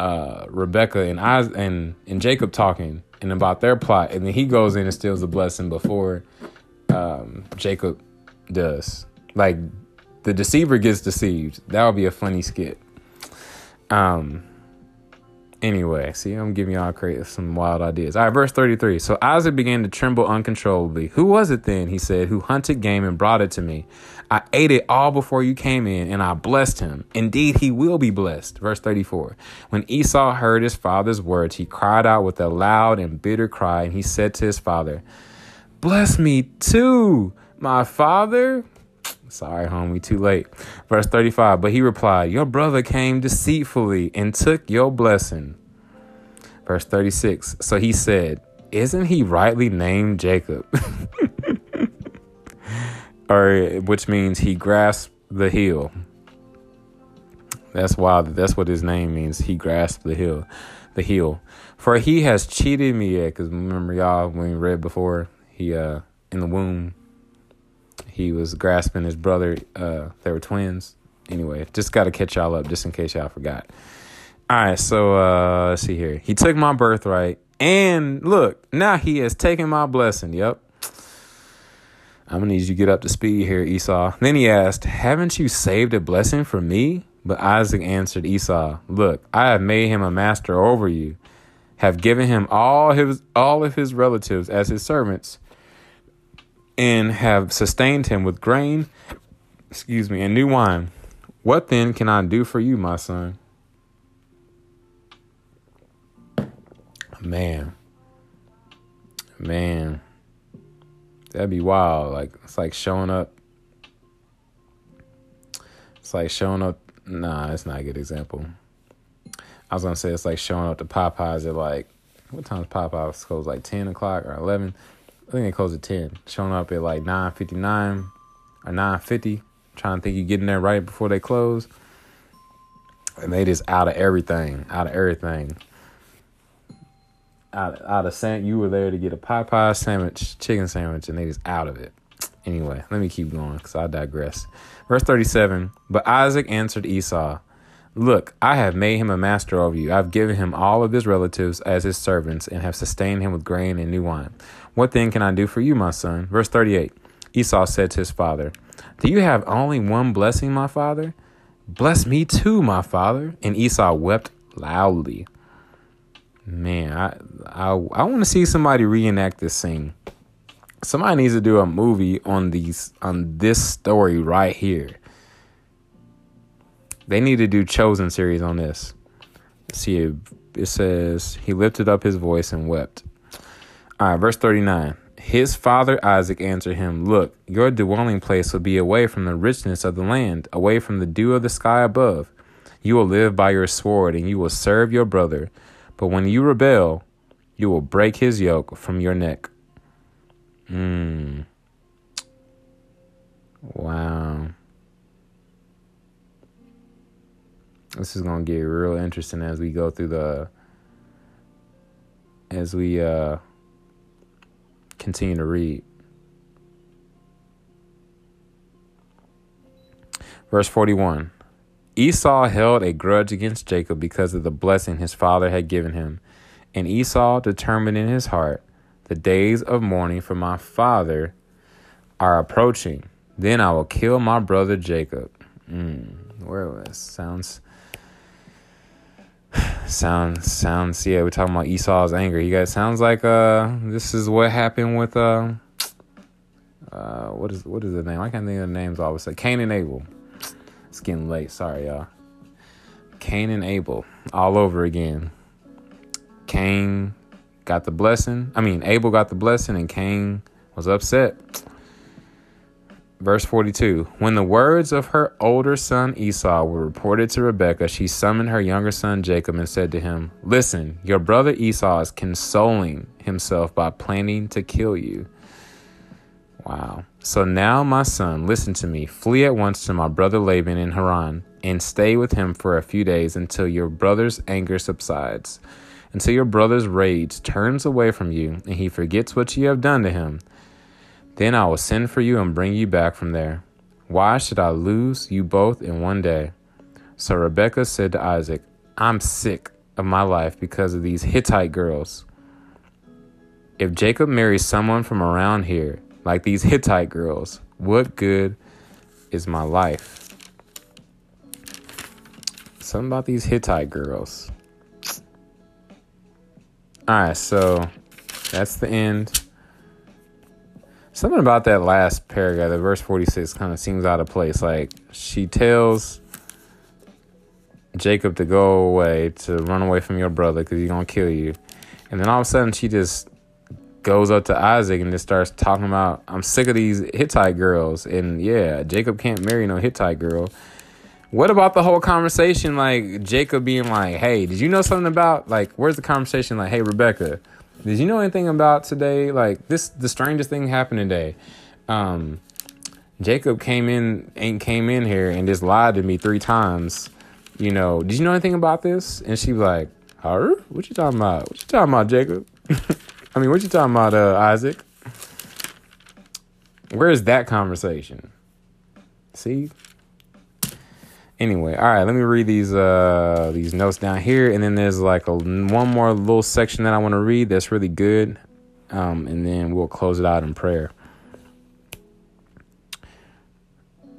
uh, Rebecca and I and and Jacob talking and about their plot, and then he goes in and steals the blessing before um, Jacob does. Like the deceiver gets deceived. That would be a funny skit. Um, Anyway, see, I'm giving y'all create some wild ideas. All right, verse 33. So Isaac began to tremble uncontrollably. Who was it then, he said, who hunted game and brought it to me? I ate it all before you came in, and I blessed him. Indeed, he will be blessed. Verse 34. When Esau heard his father's words, he cried out with a loud and bitter cry, and he said to his father, Bless me too, my father. Sorry, homie, too late. Verse 35 But he replied, Your brother came deceitfully and took your blessing. Verse 36 So he said, Isn't he rightly named Jacob? or which means he grasped the heel. That's why That's what his name means. He grasped the heel, the heel. For he has cheated me yet. Because remember, y'all, when we read before, he uh in the womb he was grasping his brother. Uh, they were twins. Anyway, just got to catch y'all up just in case y'all forgot. All right, so uh, let's see here. He took my birthright, and look, now he has taken my blessing. Yep. I'm gonna need you to get up to speed here, Esau. Then he asked, Haven't you saved a blessing for me? But Isaac answered Esau, Look, I have made him a master over you, have given him all his all of his relatives as his servants, and have sustained him with grain, excuse me, and new wine. What then can I do for you, my son? Man. Man. That'd be wild. Like it's like showing up. It's like showing up. Nah, it's not a good example. I was gonna say it's like showing up to Popeyes at like what time is Popeyes close? Like ten o'clock or eleven. I think they close at ten. Showing up at like nine fifty nine or nine fifty, trying to think you getting there right before they close. And they just out of everything, out of everything. Out of sand, you were there to get a pie pie sandwich, chicken sandwich, and they just out of it. Anyway, let me keep going because I digress. Verse 37 But Isaac answered Esau, Look, I have made him a master over you. I've given him all of his relatives as his servants and have sustained him with grain and new wine. What then can I do for you, my son? Verse 38 Esau said to his father, Do you have only one blessing, my father? Bless me too, my father. And Esau wept loudly. Man, I I, I want to see somebody reenact this scene. Somebody needs to do a movie on these on this story right here. They need to do chosen series on this. See, it says, He lifted up his voice and wept. All right, verse 39. His father Isaac answered him, Look, your dwelling place will be away from the richness of the land, away from the dew of the sky above. You will live by your sword, and you will serve your brother. But when you rebel, you will break his yoke from your neck. Hmm. Wow. This is gonna get real interesting as we go through the as we uh continue to read. Verse 41 Esau held a grudge against Jacob because of the blessing his father had given him. And Esau determined in his heart, The days of mourning for my father are approaching. Then I will kill my brother Jacob. Mm, where was sounds sounds sounds yeah we're talking about esau's anger you guys sounds like uh this is what happened with uh uh what is what is the name i can't think of the names all of a sudden cain and abel getting late. Sorry y'all. Cain and abel all over again. Cain got the blessing. I mean abel got the blessing and cain was upset. Verse 42 When the words of her older son Esau were reported to Rebekah, she summoned her younger son Jacob and said to him, Listen, your brother Esau is consoling himself by planning to kill you. Wow. So now, my son, listen to me. Flee at once to my brother Laban in Haran and stay with him for a few days until your brother's anger subsides, until your brother's rage turns away from you and he forgets what you have done to him. Then I will send for you and bring you back from there. Why should I lose you both in one day? So Rebekah said to Isaac, I'm sick of my life because of these Hittite girls. If Jacob marries someone from around here, like these Hittite girls, what good is my life? Something about these Hittite girls. All right, so that's the end. Something about that last paragraph, the verse 46, kind of seems out of place. Like she tells Jacob to go away, to run away from your brother because he's going to kill you. And then all of a sudden she just goes up to Isaac and just starts talking about, I'm sick of these Hittite girls. And yeah, Jacob can't marry no Hittite girl. What about the whole conversation? Like Jacob being like, hey, did you know something about, like, where's the conversation? Like, hey, Rebecca did you know anything about today? Like this, the strangest thing happened today. Um, Jacob came in and came in here and just lied to me three times. You know, did you know anything about this? And she like, "Her? What you talking about? What you talking about, Jacob? I mean, what you talking about, uh, Isaac? Where is that conversation? See, Anyway, all right, let me read these uh these notes down here, and then there's like a one more little section that I want to read that's really good, um, and then we'll close it out in prayer.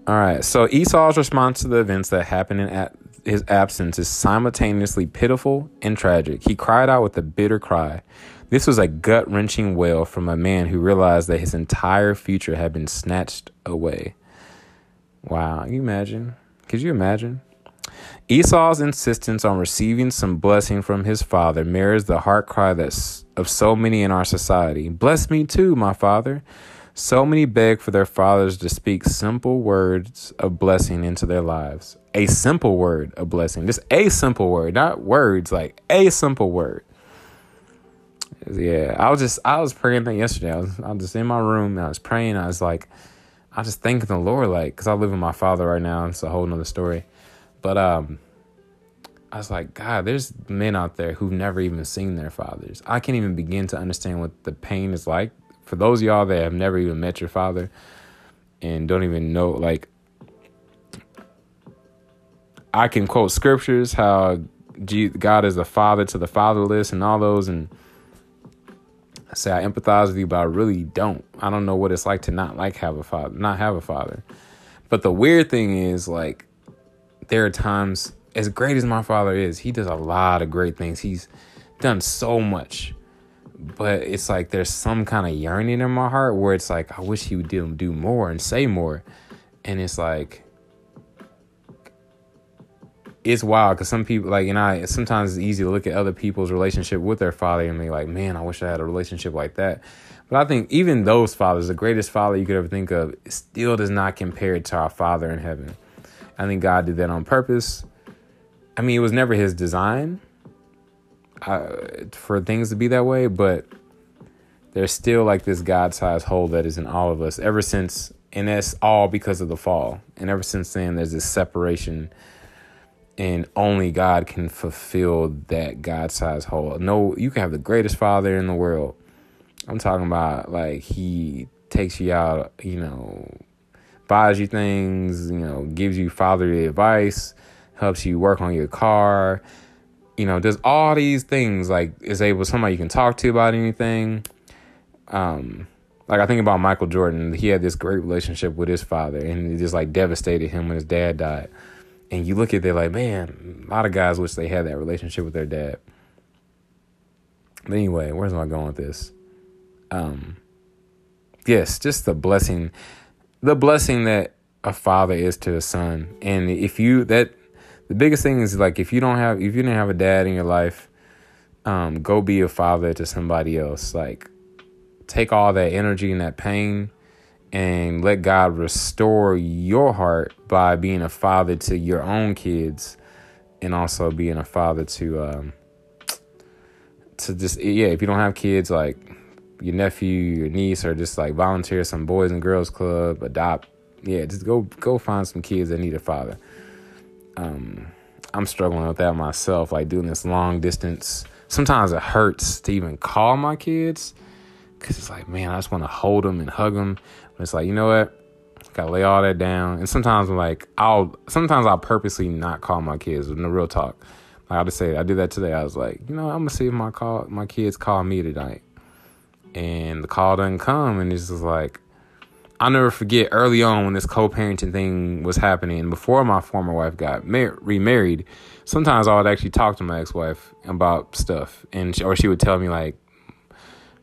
All right, so Esau's response to the events that happened in at his absence is simultaneously pitiful and tragic. He cried out with a bitter cry. This was a gut wrenching wail from a man who realized that his entire future had been snatched away. Wow, you imagine? Could you imagine? Esau's insistence on receiving some blessing from his father mirrors the heart cry that's of so many in our society. Bless me too, my father. So many beg for their fathers to speak simple words of blessing into their lives. A simple word of blessing. Just a simple word, not words, like a simple word. Yeah, I was just I was praying that yesterday. I was I was just in my room and I was praying. I was like, I just thank the Lord, like, cause I live with my father right now. It's a whole nother story. But um, I was like, God, there's men out there who've never even seen their fathers. I can't even begin to understand what the pain is like. For those of y'all that have never even met your father and don't even know, like, I can quote scriptures how God is the father to the fatherless and all those and say I empathize with you, but I really don't. I don't know what it's like to not like have a father, not have a father. But the weird thing is, like, there are times, as great as my father is, he does a lot of great things. He's done so much. But it's like there's some kind of yearning in my heart where it's like, I wish he would do, do more and say more. And it's like, it's wild because some people like, and I sometimes it's easy to look at other people's relationship with their father and be like, man, I wish I had a relationship like that. But I think even those fathers, the greatest father you could ever think of, still does not compare to our Father in heaven. I think God did that on purpose. I mean, it was never His design uh, for things to be that way, but there's still like this God-sized hole that is in all of us ever since, and that's all because of the fall. And ever since then, there's this separation, and only God can fulfill that God-sized hole. No, you can have the greatest Father in the world I'm talking about like he takes you out, you know, buys you things, you know, gives you fatherly advice, helps you work on your car, you know, does all these things like is able somebody you can talk to about anything. Um like I think about Michael Jordan, he had this great relationship with his father and it just like devastated him when his dad died. And you look at it like, man, a lot of guys wish they had that relationship with their dad. But anyway, where's am I going with this? um yes just the blessing the blessing that a father is to a son and if you that the biggest thing is like if you don't have if you didn't have a dad in your life um go be a father to somebody else like take all that energy and that pain and let God restore your heart by being a father to your own kids and also being a father to um to just yeah if you don't have kids like your nephew, your niece, or just like volunteer some boys and girls club, adopt. Yeah, just go go find some kids that need a father. Um, I'm struggling with that myself, like doing this long distance. Sometimes it hurts to even call my kids because it's like, man, I just want to hold them and hug them. It's like, you know what? Gotta lay all that down. And sometimes I'm like, I'll sometimes I'll purposely not call my kids. In the real talk, like I'll just say, I did that today. I was like, you know, I'm gonna see if my call my kids call me tonight and the call doesn't come and it's just like I'll never forget early on when this co-parenting thing was happening before my former wife got mar- remarried sometimes I would actually talk to my ex-wife about stuff and she, or she would tell me like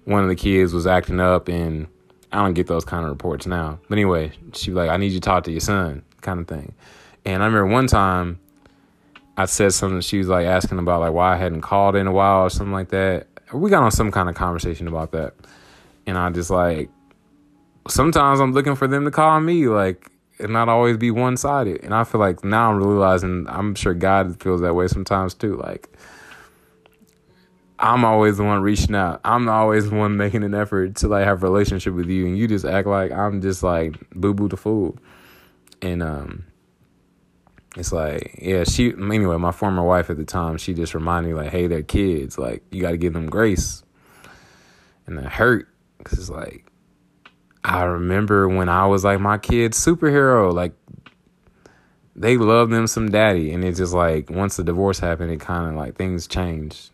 one of the kids was acting up and I don't get those kind of reports now but anyway she was like I need you to talk to your son kind of thing and I remember one time I said something she was like asking about like why I hadn't called in a while or something like that we got on some kind of conversation about that. And I just like sometimes I'm looking for them to call me, like and not always be one sided. And I feel like now I'm realizing I'm sure God feels that way sometimes too. Like I'm always the one reaching out. I'm always the one making an effort to like have a relationship with you and you just act like I'm just like boo boo the fool. And um it's like yeah she anyway my former wife at the time she just reminded me like hey they're kids like you got to give them grace and it hurt because it's like i remember when i was like my kid's superhero like they love them some daddy and it's just like once the divorce happened it kind of like things changed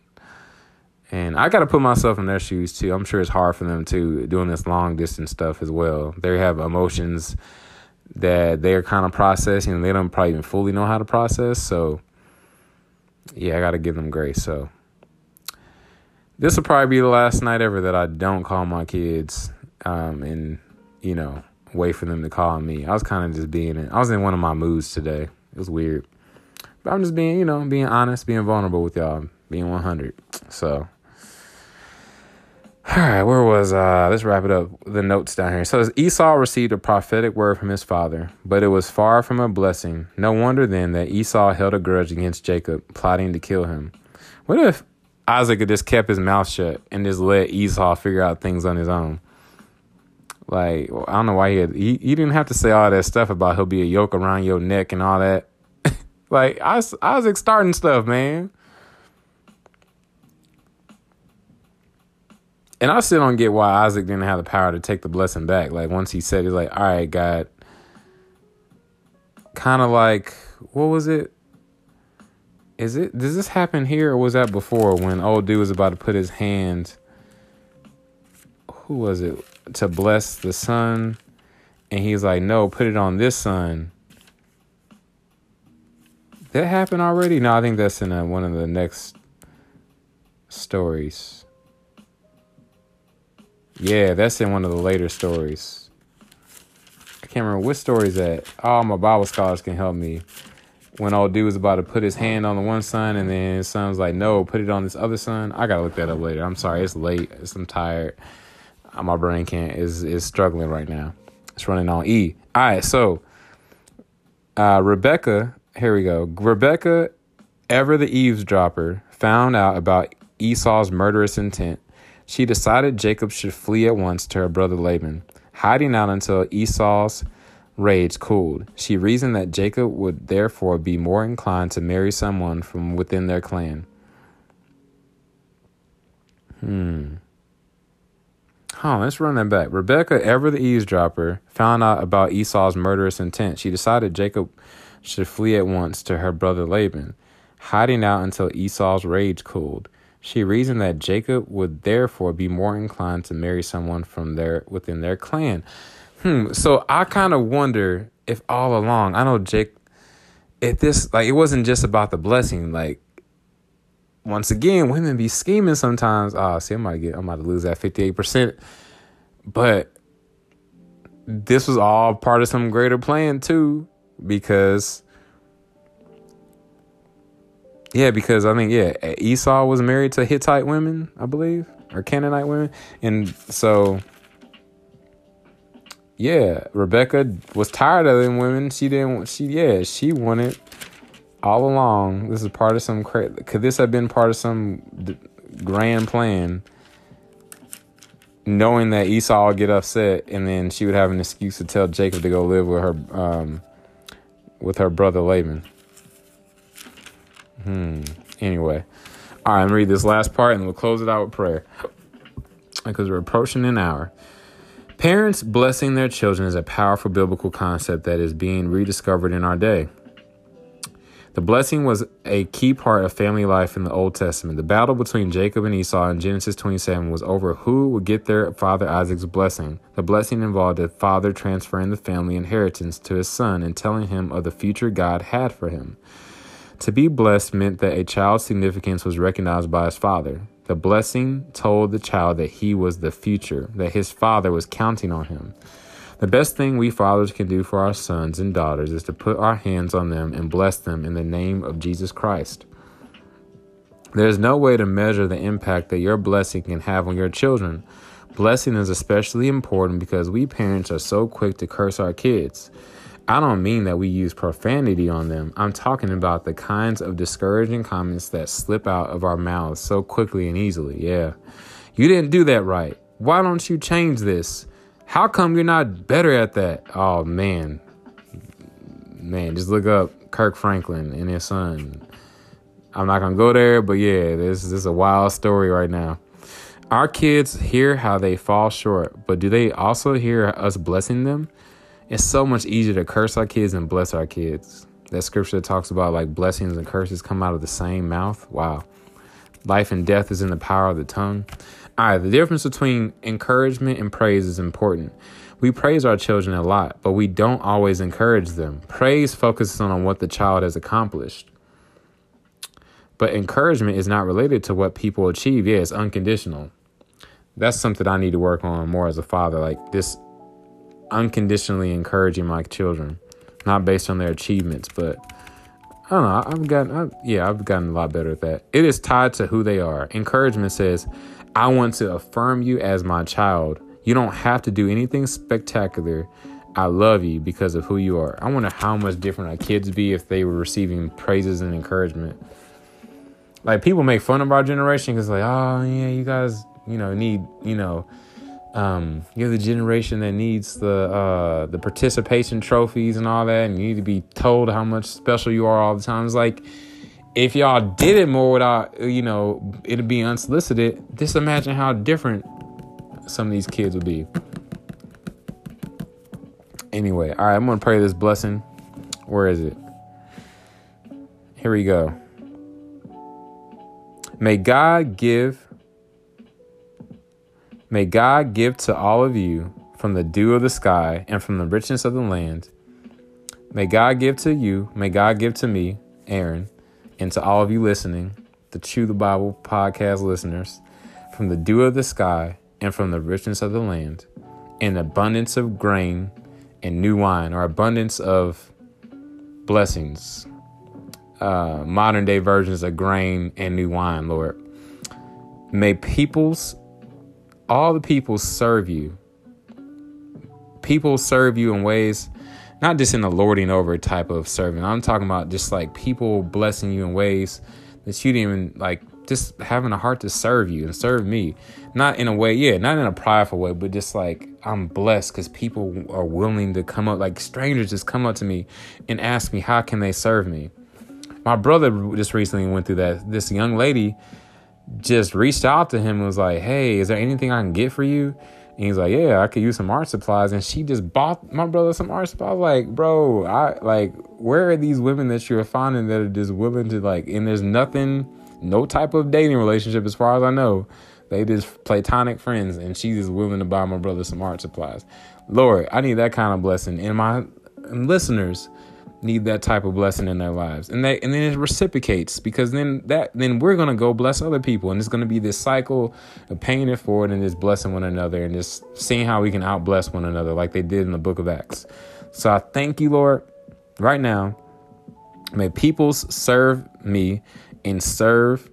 and i got to put myself in their shoes too i'm sure it's hard for them too doing this long distance stuff as well they have emotions that they're kind of processing and they don't probably even fully know how to process. So, yeah, I got to give them grace. So, this will probably be the last night ever that I don't call my kids um, and, you know, wait for them to call me. I was kind of just being in, I was in one of my moods today. It was weird. But I'm just being, you know, being honest, being vulnerable with y'all, being 100. So, all right, where was uh let's wrap it up. The notes down here. So Esau received a prophetic word from his father, but it was far from a blessing. No wonder then that Esau held a grudge against Jacob, plotting to kill him. What if Isaac had just kept his mouth shut and just let Esau figure out things on his own? Like, I don't know why he had he, he didn't have to say all that stuff about he'll be a yoke around your neck and all that. like Isaac starting stuff, man. And I still don't get why Isaac didn't have the power to take the blessing back. Like once he said, he's like, "All right, God." Kind of like, what was it? Is it? Does this happen here, or was that before when old dude was about to put his hand? Who was it to bless the son? And he's like, "No, put it on this son." That happened already? No, I think that's in a, one of the next stories. Yeah, that's in one of the later stories. I can't remember what story is that. Oh, my Bible scholars can help me. when old dude was about to put his hand on the one son and then his son was like, no, put it on this other son. I gotta look that up later. I'm sorry, it's late. I'm tired. Uh, my brain can't is is struggling right now. It's running on E. All right, so uh, Rebecca, here we go. Rebecca, ever the eavesdropper, found out about Esau's murderous intent. She decided Jacob should flee at once to her brother Laban, hiding out until Esau's rage cooled. She reasoned that Jacob would therefore be more inclined to marry someone from within their clan. Hmm. Huh, let's run that back. Rebecca, ever the eavesdropper, found out about Esau's murderous intent. She decided Jacob should flee at once to her brother Laban, hiding out until Esau's rage cooled. She reasoned that Jacob would therefore be more inclined to marry someone from their within their clan. Hmm. So I kind of wonder if all along, I know Jake, if this like it wasn't just about the blessing. Like once again, women be scheming sometimes. Oh, see, I might get, I'm about to lose that fifty eight percent. But this was all part of some greater plan too, because yeah, because I think yeah, Esau was married to Hittite women, I believe, or Canaanite women, and so yeah, Rebecca was tired of them women. She didn't. She yeah, she wanted all along. This is part of some. Could this have been part of some d- grand plan? Knowing that Esau would get upset, and then she would have an excuse to tell Jacob to go live with her, um, with her brother Laban. Hmm. Anyway, all right. I'm read this last part, and we'll close it out with prayer because we're approaching an hour. Parents blessing their children is a powerful biblical concept that is being rediscovered in our day. The blessing was a key part of family life in the Old Testament. The battle between Jacob and Esau in Genesis 27 was over who would get their father Isaac's blessing. The blessing involved the father transferring the family inheritance to his son and telling him of the future God had for him. To be blessed meant that a child's significance was recognized by his father. The blessing told the child that he was the future, that his father was counting on him. The best thing we fathers can do for our sons and daughters is to put our hands on them and bless them in the name of Jesus Christ. There is no way to measure the impact that your blessing can have on your children. Blessing is especially important because we parents are so quick to curse our kids. I don't mean that we use profanity on them. I'm talking about the kinds of discouraging comments that slip out of our mouths so quickly and easily. Yeah. You didn't do that right. Why don't you change this? How come you're not better at that? Oh, man. Man, just look up Kirk Franklin and his son. I'm not going to go there, but yeah, this, this is a wild story right now. Our kids hear how they fall short, but do they also hear us blessing them? It's so much easier to curse our kids and bless our kids. That scripture talks about like blessings and curses come out of the same mouth. Wow. Life and death is in the power of the tongue. All right, the difference between encouragement and praise is important. We praise our children a lot, but we don't always encourage them. Praise focuses on what the child has accomplished. But encouragement is not related to what people achieve. Yeah, it's unconditional. That's something I need to work on more as a father. Like this unconditionally encouraging my children, not based on their achievements, but I don't know. I've gotten, I've, yeah, I've gotten a lot better at that. It is tied to who they are. Encouragement says, I want to affirm you as my child. You don't have to do anything spectacular. I love you because of who you are. I wonder how much different our kids be if they were receiving praises and encouragement. Like people make fun of our generation because like, oh yeah, you guys, you know, need, you know, um, you're the generation that needs the uh, the participation trophies and all that, and you need to be told how much special you are all the time. It's like if y'all did it more without, you know, it'd be unsolicited. Just imagine how different some of these kids would be. Anyway, all right, I'm gonna pray this blessing. Where is it? Here we go. May God give May God give to all of you from the dew of the sky and from the richness of the land. May God give to you, may God give to me, Aaron, and to all of you listening, the Chew the Bible podcast listeners, from the dew of the sky and from the richness of the land, an abundance of grain and new wine, or abundance of blessings. uh, modern day versions of grain and new wine, Lord. May peoples, all the people serve you. People serve you in ways, not just in the lording over type of serving. I'm talking about just like people blessing you in ways that you didn't even like just having a heart to serve you and serve me. Not in a way, yeah, not in a prideful way, but just like I'm blessed because people are willing to come up, like strangers just come up to me and ask me, how can they serve me? My brother just recently went through that. This young lady just reached out to him and was like, hey, is there anything I can get for you? And he's like, yeah, I could use some art supplies. And she just bought my brother some art supplies. Like, bro, I like, where are these women that you're finding that are just willing to like, and there's nothing, no type of dating relationship as far as I know. They just platonic friends, and she's just willing to buy my brother some art supplies. Lord, I need that kind of blessing. And my listeners, need that type of blessing in their lives. And they and then it reciprocates because then that then we're gonna go bless other people and it's gonna be this cycle of paying it forward and just blessing one another and just seeing how we can out bless one another like they did in the book of acts. So i thank you lord right now. May peoples serve me and serve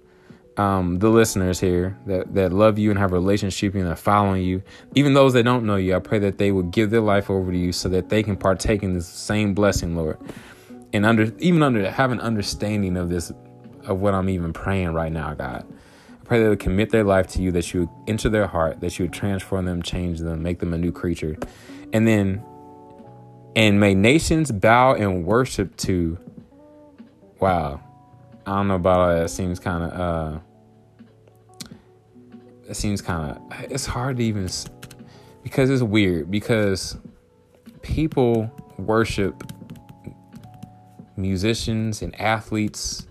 um, the listeners here that, that love you and have a relationship and are following you, even those that don't know you, I pray that they will give their life over to you so that they can partake in this same blessing, Lord. And under even under have an understanding of this of what I'm even praying right now, God. I pray they would commit their life to you, that you would enter their heart, that you would transform them, change them, make them a new creature. And then and may nations bow and worship to wow. I don't know about all that. It seems kind of uh it seems kind of it's hard to even because it's weird because people worship musicians and athletes.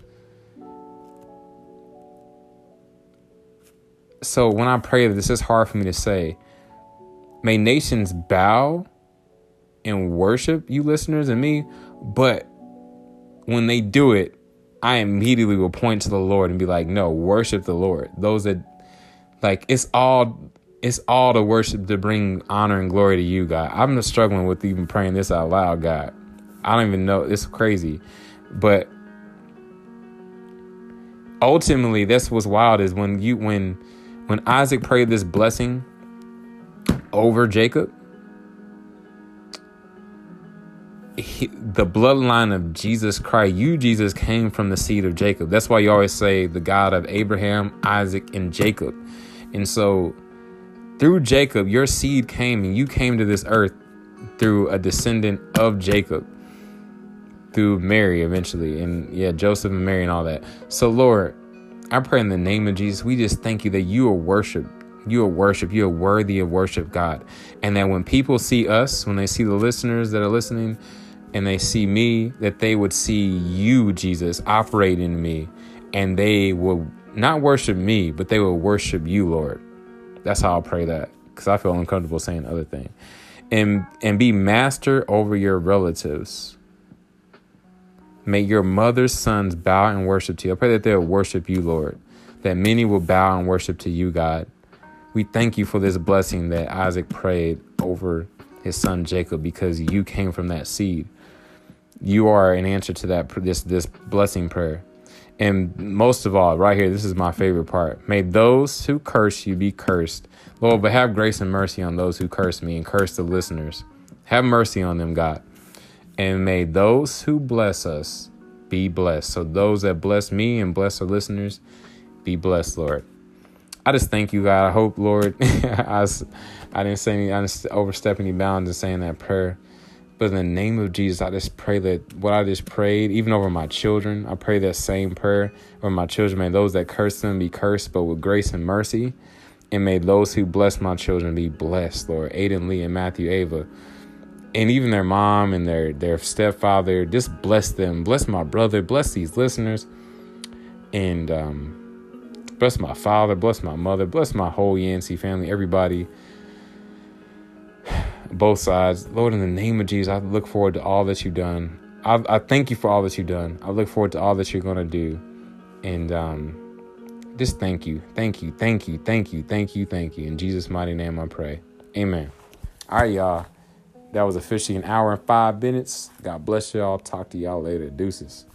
So when i pray this is hard for me to say. May nations bow and worship you listeners and me but when they do it i immediately will point to the lord and be like no worship the lord. Those that like it's all it's all to worship to bring honor and glory to you, God. I'm just struggling with even praying this out loud, God. I don't even know. It's crazy. But ultimately, that's what's wild is when you when when Isaac prayed this blessing over Jacob, he, the bloodline of Jesus Christ, you, Jesus, came from the seed of Jacob. That's why you always say the God of Abraham, Isaac, and Jacob. And so through Jacob, your seed came and you came to this earth through a descendant of Jacob, through Mary eventually, and yeah, Joseph and Mary and all that. So, Lord, I pray in the name of Jesus, we just thank you that you are worship. You are worship. You are worthy of worship, God. And that when people see us, when they see the listeners that are listening, and they see me, that they would see you, Jesus, operate in me, and they will not worship me, but they will worship you, Lord. That's how I'll pray that because I feel uncomfortable saying other thing. And and be master over your relatives. May your mother's sons bow and worship to you. I pray that they'll worship you, Lord. That many will bow and worship to you, God. We thank you for this blessing that Isaac prayed over his son Jacob because you came from that seed. You are an answer to that this this blessing prayer. And most of all, right here, this is my favorite part. May those who curse you be cursed. Lord, but have grace and mercy on those who curse me and curse the listeners. Have mercy on them, God. And may those who bless us be blessed. So those that bless me and bless our listeners, be blessed, Lord. I just thank you, God. I hope, Lord, I, I didn't say any, I didn't overstep any bounds in saying that prayer. But in the name of Jesus, I just pray that what I just prayed, even over my children, I pray that same prayer over my children. May those that curse them be cursed, but with grace and mercy. And may those who bless my children be blessed, Lord. Aiden, Lee, and Matthew, Ava. And even their mom and their, their stepfather, just bless them. Bless my brother. Bless these listeners. And um, bless my father. Bless my mother. Bless my whole Yancey family, everybody both sides. Lord, in the name of Jesus, I look forward to all that you've done. I, I thank you for all that you've done. I look forward to all that you're going to do. And um, just thank you, thank you, thank you, thank you, thank you, thank you. In Jesus' mighty name I pray. Amen. All right, y'all. That was officially an hour and five minutes. God bless y'all. Talk to y'all later. Deuces.